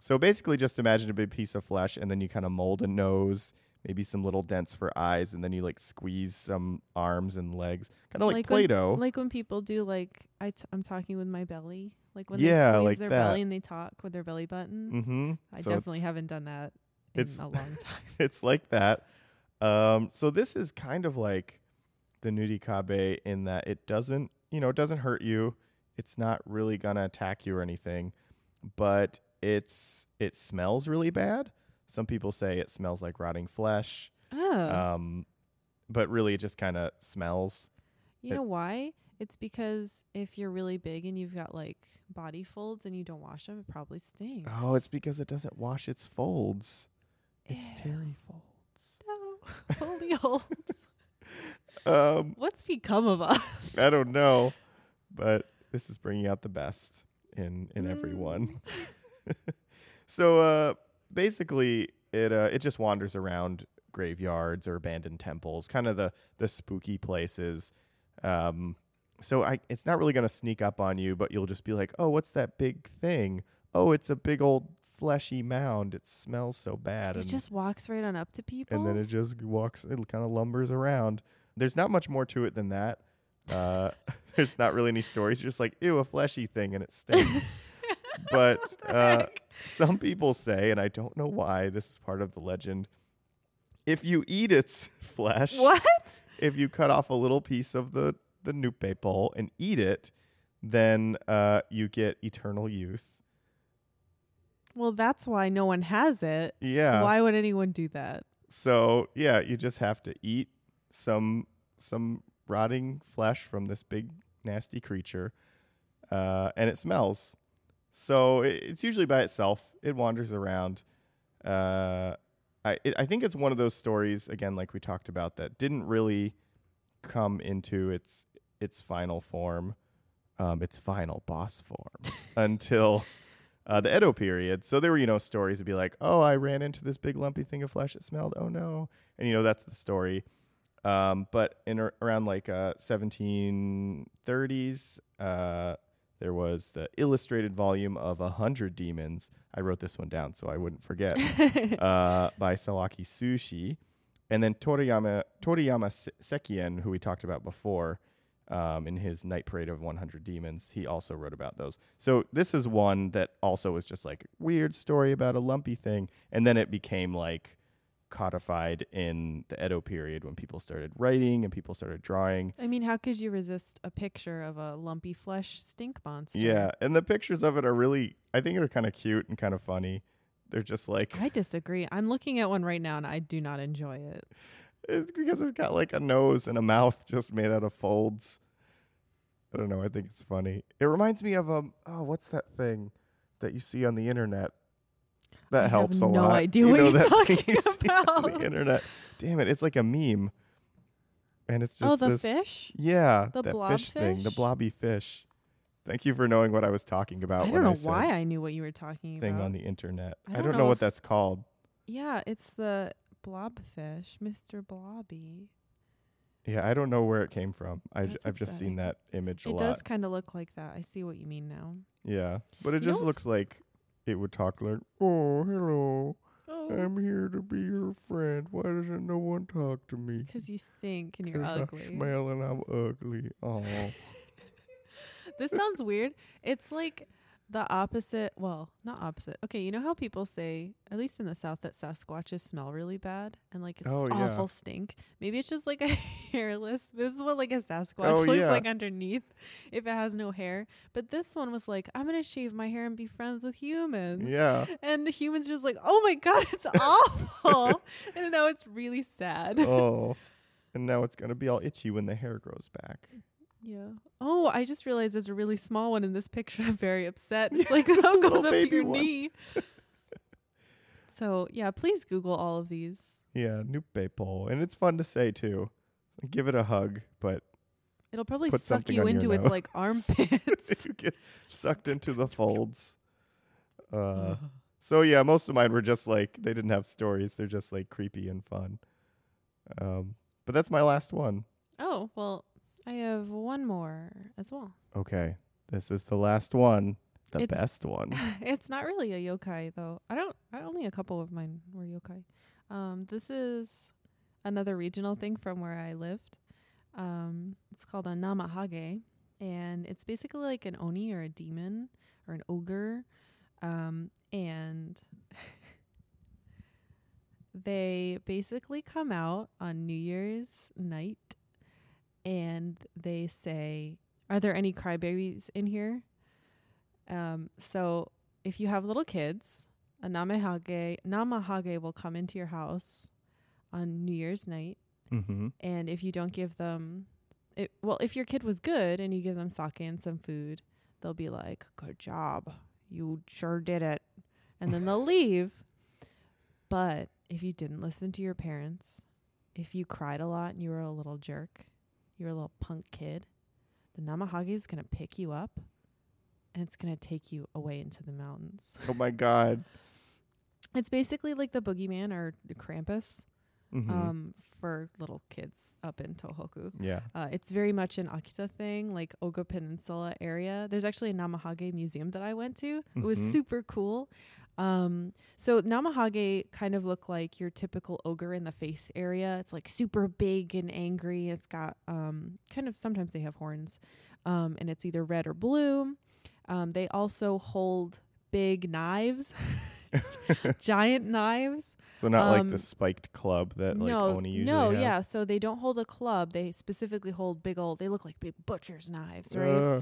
So basically, just imagine a big piece of flesh, and then you kind of mold a nose, maybe some little dents for eyes, and then you like squeeze some arms and legs, kind of like, Like when- Play-Doh. like when people do like I t- I'm talking with my belly. Like when Yeah, they squeeze like their that. belly and they talk with their belly button. mm-hmm. I So definitely haven't done that in a long time. it's like that. Um, so this is kind of like the nurikabe in that it doesn't, you know, it doesn't hurt you. It's not really gonna attack you or anything, but it's it smells really bad. Some people say it smells like rotting flesh, Oh. um, but really it just kind of smells. You It- know why? It's because if you're really big and you've got like body folds and you don't wash them, it probably stinks. Oh, it's because it doesn't wash its folds. It's Ew. terry folds. No, foldy holds. Um, What's become of us? I don't know, but this is bringing out the best in in Mm. everyone. so uh, basically, it uh, it just wanders around graveyards or abandoned temples, kind of the the spooky places. Um, so I, it's not really gonna sneak up on you, but you'll just be like, "Oh, what's that big thing? Oh, it's a big old fleshy mound. It smells so bad." It and just walks right on up to people. and then it just walks it kind of lumbers around there's not much more to it than that uh, there's not really any stories just like ew a fleshy thing and it stinks but uh, some people say and i don't know why this is part of the legend if you eat its flesh what? if you cut off a little piece of the the nupepo and eat it then uh, you get eternal youth Well, that's why no one has it. yeah Why would anyone do that? So yeah, you just have to eat some some rotting flesh from this big nasty creature, uh, and it smells. So it, it's usually by itself. It wanders around. Uh, I it, I think it's one of those stories again, like we talked about, that didn't really come into its its final form, um, its final boss form until uh, the Edo period. So there were you know stories to be like, oh, I ran into this big lumpy thing of flesh. It smelled. Oh no, and you know that's the story. Um, but in ar- around like uh, 1730s, uh, there was the illustrated volume of a hundred demons. I wrote this one down so I wouldn't forget. uh, by Sawaki Suushi, and then Toriyama Toriyama Sekien, who we talked about before, um, in his Night Parade of 100 Demons, he also wrote about those. So this is one that also was just like weird story about a lumpy thing, and then it became like codified in the Edo period when people started writing and people started drawing. I mean, how could you resist a picture of a lumpy flesh stink monster? Yeah, and the pictures of it are really, I think, are kind of cute and kind of funny. They're just like I disagree. I'm looking at one right now and I do not enjoy it. It's because it's got like a nose and a mouth just made out of folds. I don't know. I think it's funny. It reminds me of um. Oh, what's that thing that you see on the internet? That I have helps a no lot. idea you what know you're that thing talking you see on the internet. Damn it! It's like a meme, and it's just oh, the this, fish? Yeah, The that blob fish thing, the blobby fish. Thank you for knowing what I was talking about. I don't know said why I knew what you were talking thing about. on the internet. I I don't don't, know know, what that's called. yeah, it's the blobfish, Mr. Blobby. Yeah, I don't know where it came from. I j- That's I've just seen that image a It lot. does kind of look like that. I see what you mean now. Yeah, but it You just looks like it would talk like, "Oh, hello, Oh, I'm here to be your friend. Why doesn't no one talk to me? because you stink and you're 'Cause I ugly. smell and I'm ugly. Oh, this sounds weird. It's like the opposite. Well, not opposite. Okay, you know how people say, at least in the South, that Sasquatches smell really bad and like it's Oh, yeah. awful stink. Maybe it's just like a hairless. This is what like a Sasquatch Oh, looks yeah. like underneath if it has no hair. But this one was like, I'm gonna shave my hair and be friends with humans. yeah. And the humans just like, oh my god, it's awful. and now it's really sad. oh, and now it's gonna be all itchy when the hair grows back. Yeah. Oh, I just realized there's a really small one in this picture. I'm very upset. It's like it goes up to your one. knee. so yeah, please Google all of these. Yeah, nupepo, and it's fun to say too. Give it a hug, but It'll probably suck you into its nose. like armpits. you get sucked into the folds. Uh, so yeah, most of mine were just like they didn't have stories. They're just like creepy and fun. Um, but that's my last one. oh well, I have one more as well. Okay, this is the last one, the It's- best one. it's not really a yokai though. I don't. I only a couple of mine were yokai. Um, this is another regional thing from where I lived. Um, it's called a namahage, and it's basically like an oni or a demon or an ogre. Um, and they basically come out on New Year's night, and they say, "Are there any crybabies in here?" Um, so if you have little kids, a namahage namahage will come into your house on New Year's night, mm-hmm. and if you don't give them, it, well, if your kid was good and you give them sake and some food, they'll be like, "Good job, you sure did it," and then they'll leave. But if you didn't listen to your parents, if you cried a lot and you were a little jerk, you were a little punk kid, the namahage is gonna pick you up and it's going to take you away into the mountains. Oh my god. It's basically like the boogeyman or the Krampus Mhm. um, for little kids up in Tohoku. yeah. Uh, it's very much an Akita thing, like Oga Peninsula area. There's actually a Namahage museum that I went to. It was Mhm. super cool. Um, so Namahage kind of look like your typical ogre in the face area. It's like super big and angry. It's got um, kind of sometimes they have horns, um, and it's either red or blue. Um, they also hold big knives, giant knives. So not like Um, the spiked club that like no, Oni usually no, have. yeah. So they don't hold a club. They specifically hold big old. They look like big butcher's knives, right? Uh,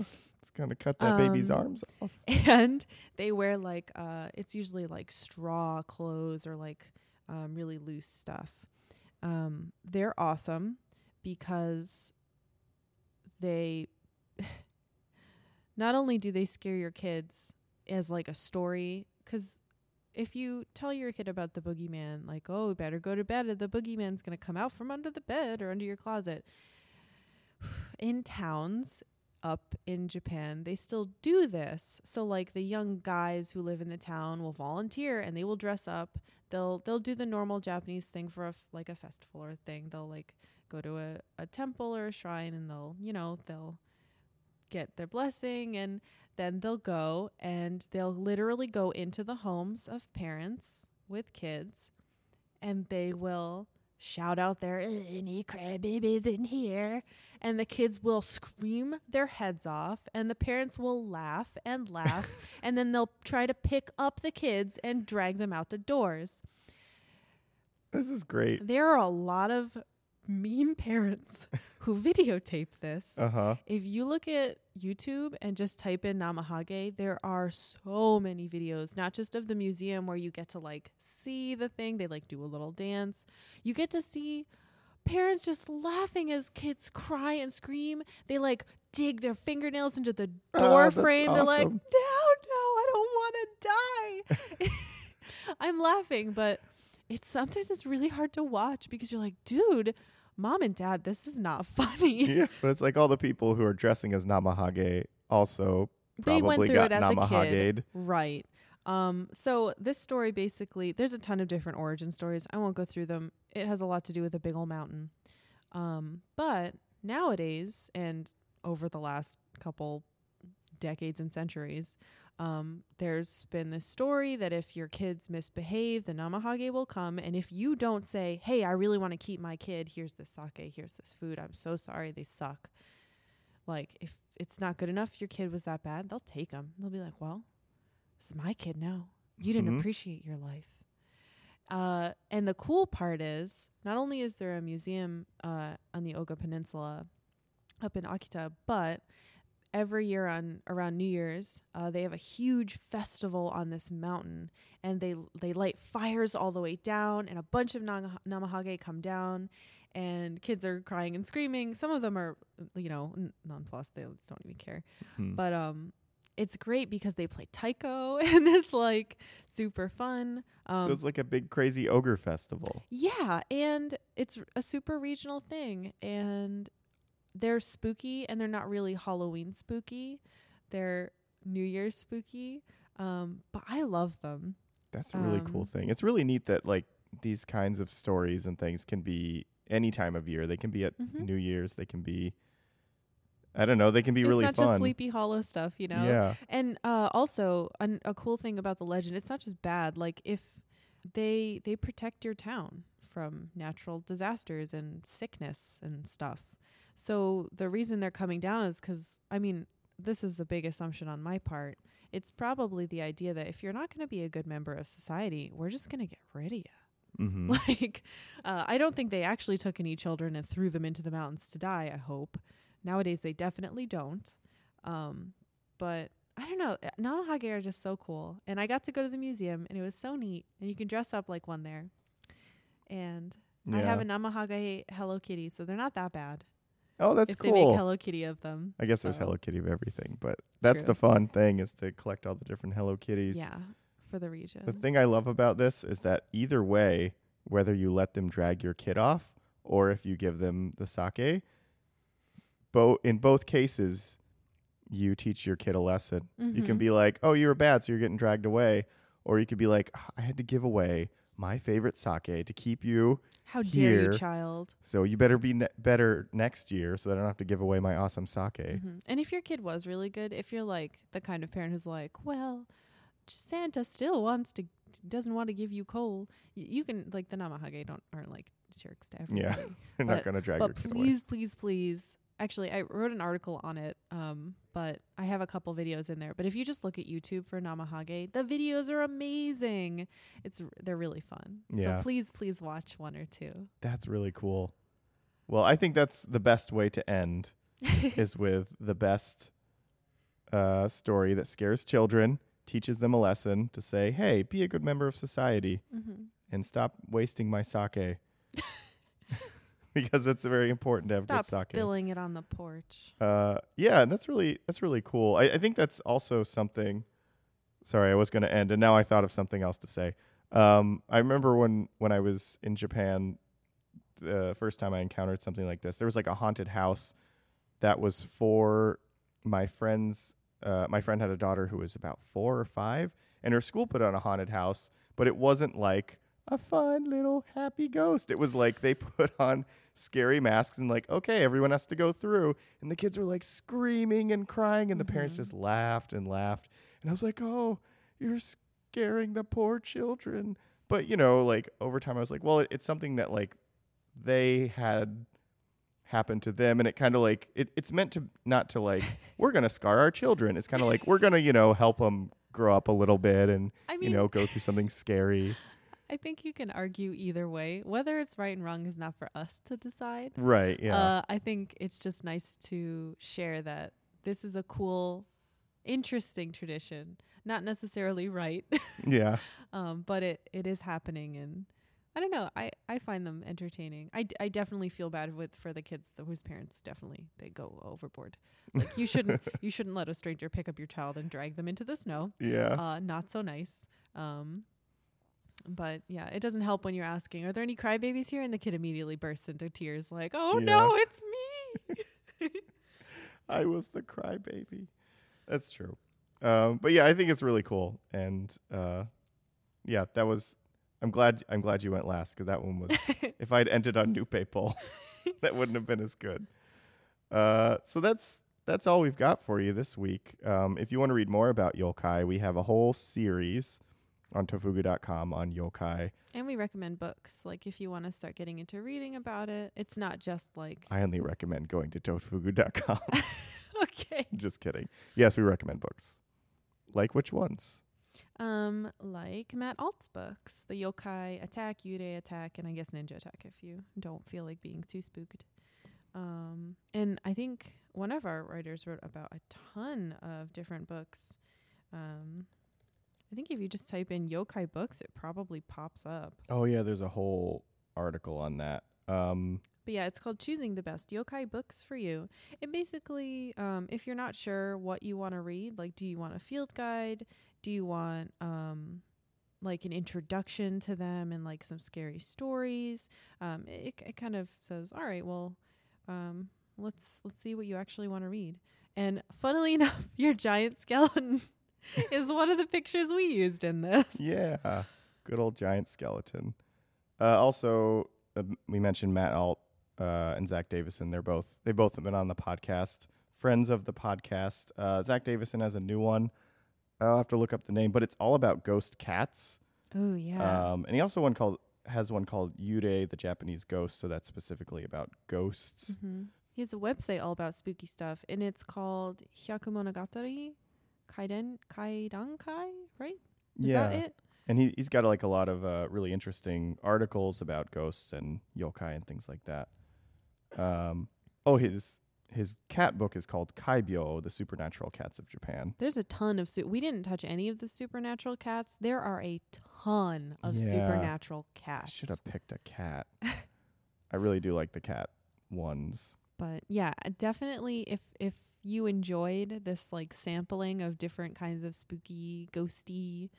gonna cut that baby's Um, arms off. and they wear like uh, it's usually like straw clothes or like um, really loose stuff. Um, they're awesome because they not only do they scare your kids as like a story because if you tell your kid about the boogeyman, like, oh, better go to bed, or the boogeyman's gonna come out from under the bed or under your closet. In towns up in Japan, they still do this. So like the young guys who live in the town will volunteer and they will dress up. They'll they'll do the normal Japanese thing for a f- like a festival or a thing. They'll like go to a, a temple or a shrine and they'll, you know, they'll get their blessing and then they'll go and they'll literally go into the homes of parents with kids and they will shout out there eh, any crybabies in here and the kids will scream their heads off and the parents will laugh and laugh and then they'll try to pick up the kids and drag them out the doors This is great. there are a lot of mean parents who videotape this Uh huh. if you look at YouTube and just type in Namahage, there are so many videos, not just of the museum where you get to like see the thing, they like do a little dance. You get to see parents just laughing as kids cry and scream. They like dig their fingernails into the Oh, door frame. They're like, no, no, I don't want to die. I'm laughing, but it's sometimes it's really hard to watch because you're like, dude, mom and dad, this is not funny. yeah, but it's like all the people who are dressing as Namahage also they probably went through got it as a kid. Right. Um, so this story basically, there's a ton of different origin stories. I won't go through them. It has a lot to do with a big old mountain. Um, but nowadays and over the last couple decades and centuries, um, there's been this story that if your kids misbehave, the Namahage will come. And if you don't say, hey, I really want to keep my kid, here's this sake, here's this food, I'm so sorry, they suck. Like, if it's not good enough, your kid was that bad, they'll take them. They'll be like, well, this is my kid now. You didn't Mhm. appreciate your life. Uh, and the cool part is, not only is there a museum uh, on the Oga Peninsula up in Akita, but every year on around New Year's, uh, they have a huge festival on this mountain, and they they light fires all the way down, and a bunch of Namahage come down, and kids are crying and screaming. Some of them are, you know, n- nonplussed; they don't even care. Hmm. But um, it's great because they play taiko, and it's like super fun. Um, so it's like a big crazy ogre festival. yeah, and it's a super regional thing, and they're spooky, and they're not really Halloween spooky. They're New Year's spooky. Um, but I love them. That's a really cool Um, thing. It's really neat that like these kinds of stories and things can be any time of year. They can be at Mhm. New Year's. They can be, I don't know. They can be it's really not fun. just Sleepy Hollow stuff, you know. Yeah. And uh, also, an, a cool thing about the legend, it's not just bad. Like if they they protect your town from natural disasters and sickness and stuff. So the reason they're coming down is because I mean, this is a big assumption on my part. It's probably the idea that if you're not going to be a good member of society, we're just going to get rid of you. hmm Like, uh, I don't think they actually took any children and threw them into the mountains to die. I hope nowadays they definitely don't. Um, but I don't know. uh, Namahage are just so cool, and I got to go to the museum, and it was so neat. And you can dress up like one there. And I have a Namahage Hello Kitty, so they're not that bad. Oh, that's if they make cool. Hello Kitty of them, I guess there's Hello Kitty of everything, but that's True. the fun thing is to collect all the different Hello Kitties. Yeah, for the region. The thing I love about this is that either way, whether you let them drag your kid off or if you give them the sake, bo- in both cases, you teach your kid a lesson. You can Mhm. be like, "Oh, you were bad, so you're getting dragged away," or you could be like, "Ah, "I had to give away my favorite sake to keep you, How dare you, child? so you better be ne- better next year, so that I don't have to give away my awesome sake." Mhm. And if your kid was really good, if you're like the kind of parent who's like, well, Santa still wants to, doesn't want to give you coal, y- you can like the Namahage don't aren't like jerks to everybody. Yeah. You're not gonna drag your but kid away. please, please, please. Actually, I wrote an article on it, um, but I have a couple videos in there. But if you just look at YouTube for Namahage, the videos are amazing. It's they're really fun. Yeah. So please, please watch one or two. That's really cool. Well, I think that's the best way to end is with the best uh, story that scares children, teaches them a lesson to say, "Hey, be a good member of society mm-hmm. and stop wasting my sake." Because it's very important to have Stop good sake. spilling it on the porch. Uh, yeah, and that's really that's really cool. I, I think that's also something sorry, I was going to end, and now I thought of something else to say. Um, I remember when when I was in Japan, the first time I encountered something like this. There was like a haunted house that was for my friends. Uh, my friend had a daughter who was about four or five, and her school put on a haunted house, but it wasn't like a fun little happy ghost. It was like they put on scary masks and like, okay, everyone has to go through. And the kids were like screaming and crying, and the parents Mhm. just laughed and laughed. And I was like, oh, you're scaring the poor children. But you know, like over time, I was like, well, it, it's something that like they had happened to them, and it kind of like it, it's meant to not to like we're gonna scar our children. It's kind of like we're gonna you know help them grow up a little bit and I mean, you know go through something scary. I think you can argue either way. Whether it's right and wrong is not for us to decide. Right? Yeah. Uh, I think it's just nice to share that this is a cool, interesting tradition. Not necessarily right, yeah. um, but it, it is happening, and I don't know. I, I find them entertaining. I, d- I definitely feel bad with for the kids th- whose parents definitely they go overboard. Like you shouldn't you shouldn't let a stranger pick up your child and drag them into the snow. Yeah. Uh, not so nice. Um, but yeah, it doesn't help when you're asking, "Are there any crybabies here?" And the kid immediately bursts into tears, like, "Oh no, it's me!" I was the crybaby. That's true. Um, but yeah, I think it's really cool, and uh, yeah, that was. I'm glad. I'm glad you went last because that one was. if I'd ended on nupepo, that wouldn't have been as good. Uh, so that's that's all we've got for you this week. Um, if you want to read more about yokai, we have a whole series on tofugu.com on yokai. and we recommend books. Like if you want to start getting into reading about it, it's not just like I only recommend going to tofugu.com. okay, Just kidding. Yes, we recommend books. Like which ones? um, like Matt Alt's books, the Yokai Attack, Yurei Attack, and I guess Ninja Attack. If you don't feel like being too spooked. Um, and I think one of our writers wrote about a ton of different books. Um, I think if you just type in yokai books, it probably pops up. Oh yeah, there's a whole article on that. Um, But yeah, it's called Choosing the Best Yokai Books for You. It basically, um, if you're not sure what you want to read, like, do you want a field guide? Do you want, um, like an introduction to them and like some scary stories? Um, it, it kind of says, all right, well, um, let's let's see what you actually want to read. And funnily enough, your giant skeleton is one of the pictures we used in this. yeah, good old giant skeleton. Uh, also, uh, we mentioned Matt Alt uh, and Zack Davisson. They're both they both have been on the podcast, friends of the podcast. Uh, Zack Davisson has a new one. I'll have to look up the name, but it's all about ghost cats. Oh yeah. Um, and he also one called has one called Yurei, the Japanese ghost. So that's specifically about ghosts. hmm He has a website all about spooky stuff, and it's called Hyakumonogatari Kaiden Kaidankai, right? Is yeah, that it? and he he's got like a lot of uh, really interesting articles about ghosts and yokai and things like that. Um, oh, his his cat book is called Kaibyo, the Supernatural Cats of Japan. There's a ton of su- we didn't touch any of the supernatural cats. There are a ton of Yeah. supernatural I cats. should have picked a cat. I really do like the cat ones. But yeah, definitely if if you enjoyed this like sampling of different kinds of spooky, ghosty,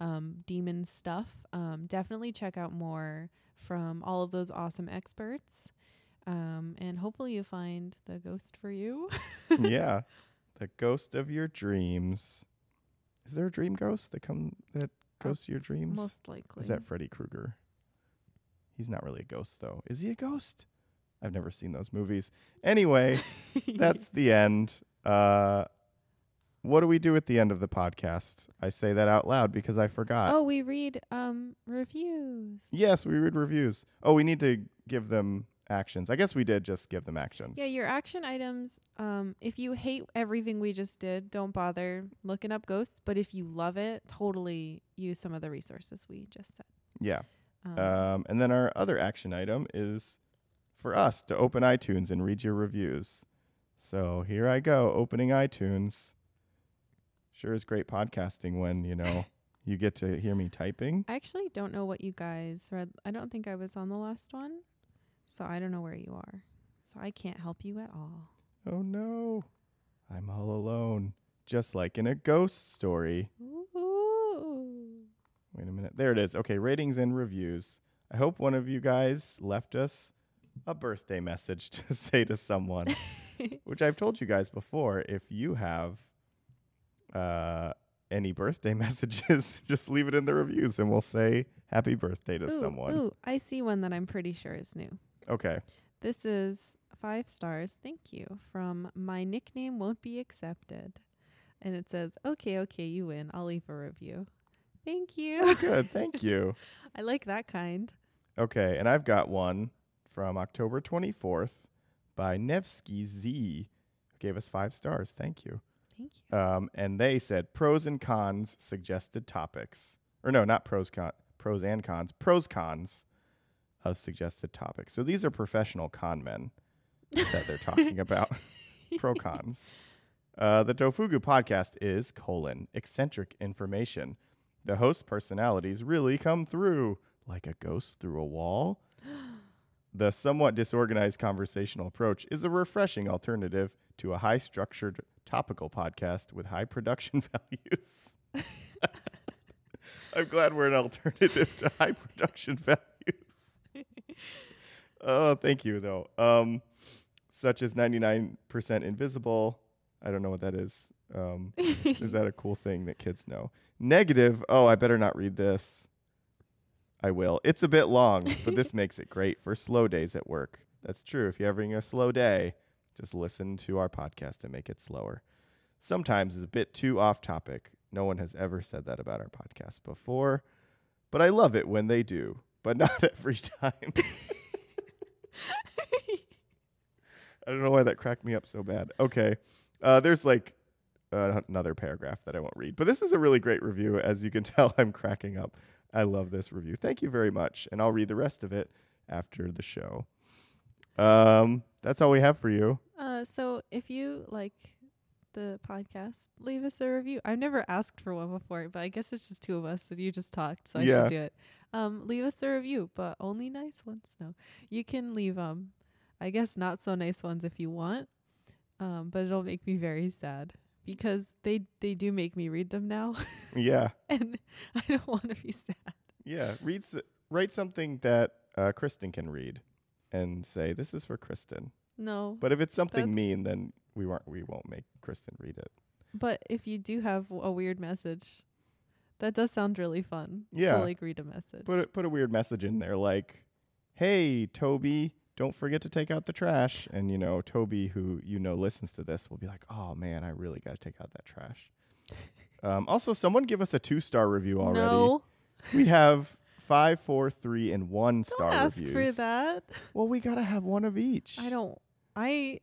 um, demon stuff, um, definitely check out more from all of those awesome experts. Um, and hopefully you find the ghost for you. yeah, the ghost of your dreams. Is there a dream ghost that come that goes to your dreams? Most likely. Is that Freddy Krueger? He's not really a ghost though. Is he a ghost? I've never seen those movies. Anyway, that's the end. Uh, what do we do at the end of the podcast? I say that out loud because I forgot. Oh, we read um reviews. Yes, we read reviews. Oh, we need to give them actions. I guess we did just give them actions. Yeah, your action items. Um, if you hate everything we just did, don't bother looking up ghosts. But if you love it, totally use some of the resources we just said. Yeah. Um, Um, and then our other action item is for us to open iTunes and read your reviews. So here I go, opening iTunes. Sure is great podcasting when, you know, you get to hear me typing. I actually don't know what you guys read. I don't think I was on the last one, so I don't know where you are. So I can't help you at all. Oh no. I'm all alone. Just like in a ghost story. Ooh. Wait a minute. There it is. Okay, ratings and reviews. I hope one of you guys left us a birthday message to say to someone, which I've told you guys before. If you have uh, any birthday messages, just leave it in the reviews and we'll say happy birthday to ooh, someone. ooh, I see one that I'm pretty sure is new. Okay. This is five stars. Thank you from my nickname won't be accepted, and it says, "Okay, okay, you win. I'll leave a review." Thank you. Good. Thank you. I like that kind. Okay, and I've got one from October 24th by Nevsky Z, who gave us five stars. Thank you. Thank you. Um, and they said pros and cons suggested topics, or no, not pros con, pros and cons, pros cons of suggested topics. So these are professional con men that they're talking about. Pro cons. Uh, the Tofugu podcast is colon eccentric information. The host personalities really come through like a ghost through a wall. The somewhat disorganized conversational approach is a refreshing alternative to a high structured topical podcast with high production values. I'm glad we're an alternative to high production values. oh, thank you, though. Um, such as 99% invisible. I don't know what that is. Um, is that a cool thing that kids know? Negative. Oh, I better not read this. I will. It's a bit long, but this makes it great for slow days at work. That's true. If you're having a slow day, just listen to our podcast and make it slower. Sometimes it's a bit too off topic. No one has ever said that about our podcast before, but I love it when they do, but not every time. I don't know why that cracked me up so bad. Okay. Uh, there's like uh, another paragraph that I won't read, but this is a really great review. As you can tell, I'm cracking up. I love this review. Thank you very much. And I'll read the rest of it after the show. Um, that's all we have for you. Uh, so if you like the podcast, leave us a review. I've never asked for one before, but I guess it's just two of us, and you just talked, so I Yeah. should do it. Um, leave us a review, but only nice ones. No, you can leave um, I guess not so nice ones if you want. Um, but it'll make me very sad because they they do make me read them now, Yeah. and I don't want to be sad. Yeah. Read s- write something that uh, Kristen can read and say, this is for Kristen. No, But if it's something mean, then we won't, we won't make Kristen read it. But if you do have a weird message, that does sound really fun. Yeah. To like read a message. Put a, put a weird message in there like, "Hey, Toby, don't forget to take out the trash." And you know, Toby, who you know listens to this, will be like, "Oh man, I really got to take out that trash." um, also, someone give us a two star review already. No, We have five, four, three, and one don't star ask reviews. for that. Well, we gotta have one of each. I don't. I.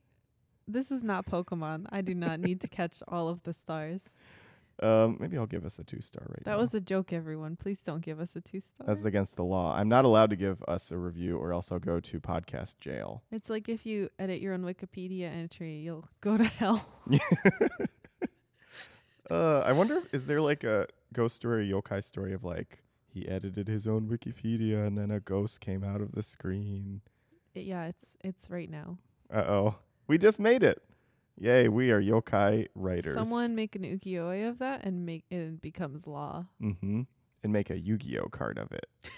This is not Pokemon. I do not need to catch all of the stars. Um, maybe I'll give us a two star right That now. was a joke, everyone. Please don't give us a two star. That's against the law. I'm not allowed to give us a review, or else I'll go to podcast jail. It's like if you edit your own Wikipedia entry, you'll go to hell. Uh, I wonder, if- is there like a ghost story, yokai story of like he edited his own Wikipedia and then a ghost came out of the screen? Yeah, it's it's right now. Uh oh, we just made it! Yay, we are yokai writers. Someone make an ukiyo-e of that and make it becomes law. mm-hmm, and make a Yu-Gi-Oh card of it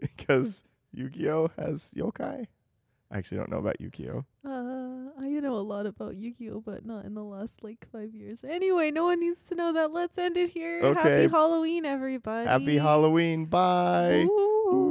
because Yu-Gi-Oh has yokai. I actually don't know about Yu-Gi-Oh. Uh, I know a lot about Yu-Gi-Oh, but not in the last like five years. Anyway, no one needs to know that. Let's end it here. Okay. Happy Halloween, everybody. Happy Halloween! Bye. Ooh.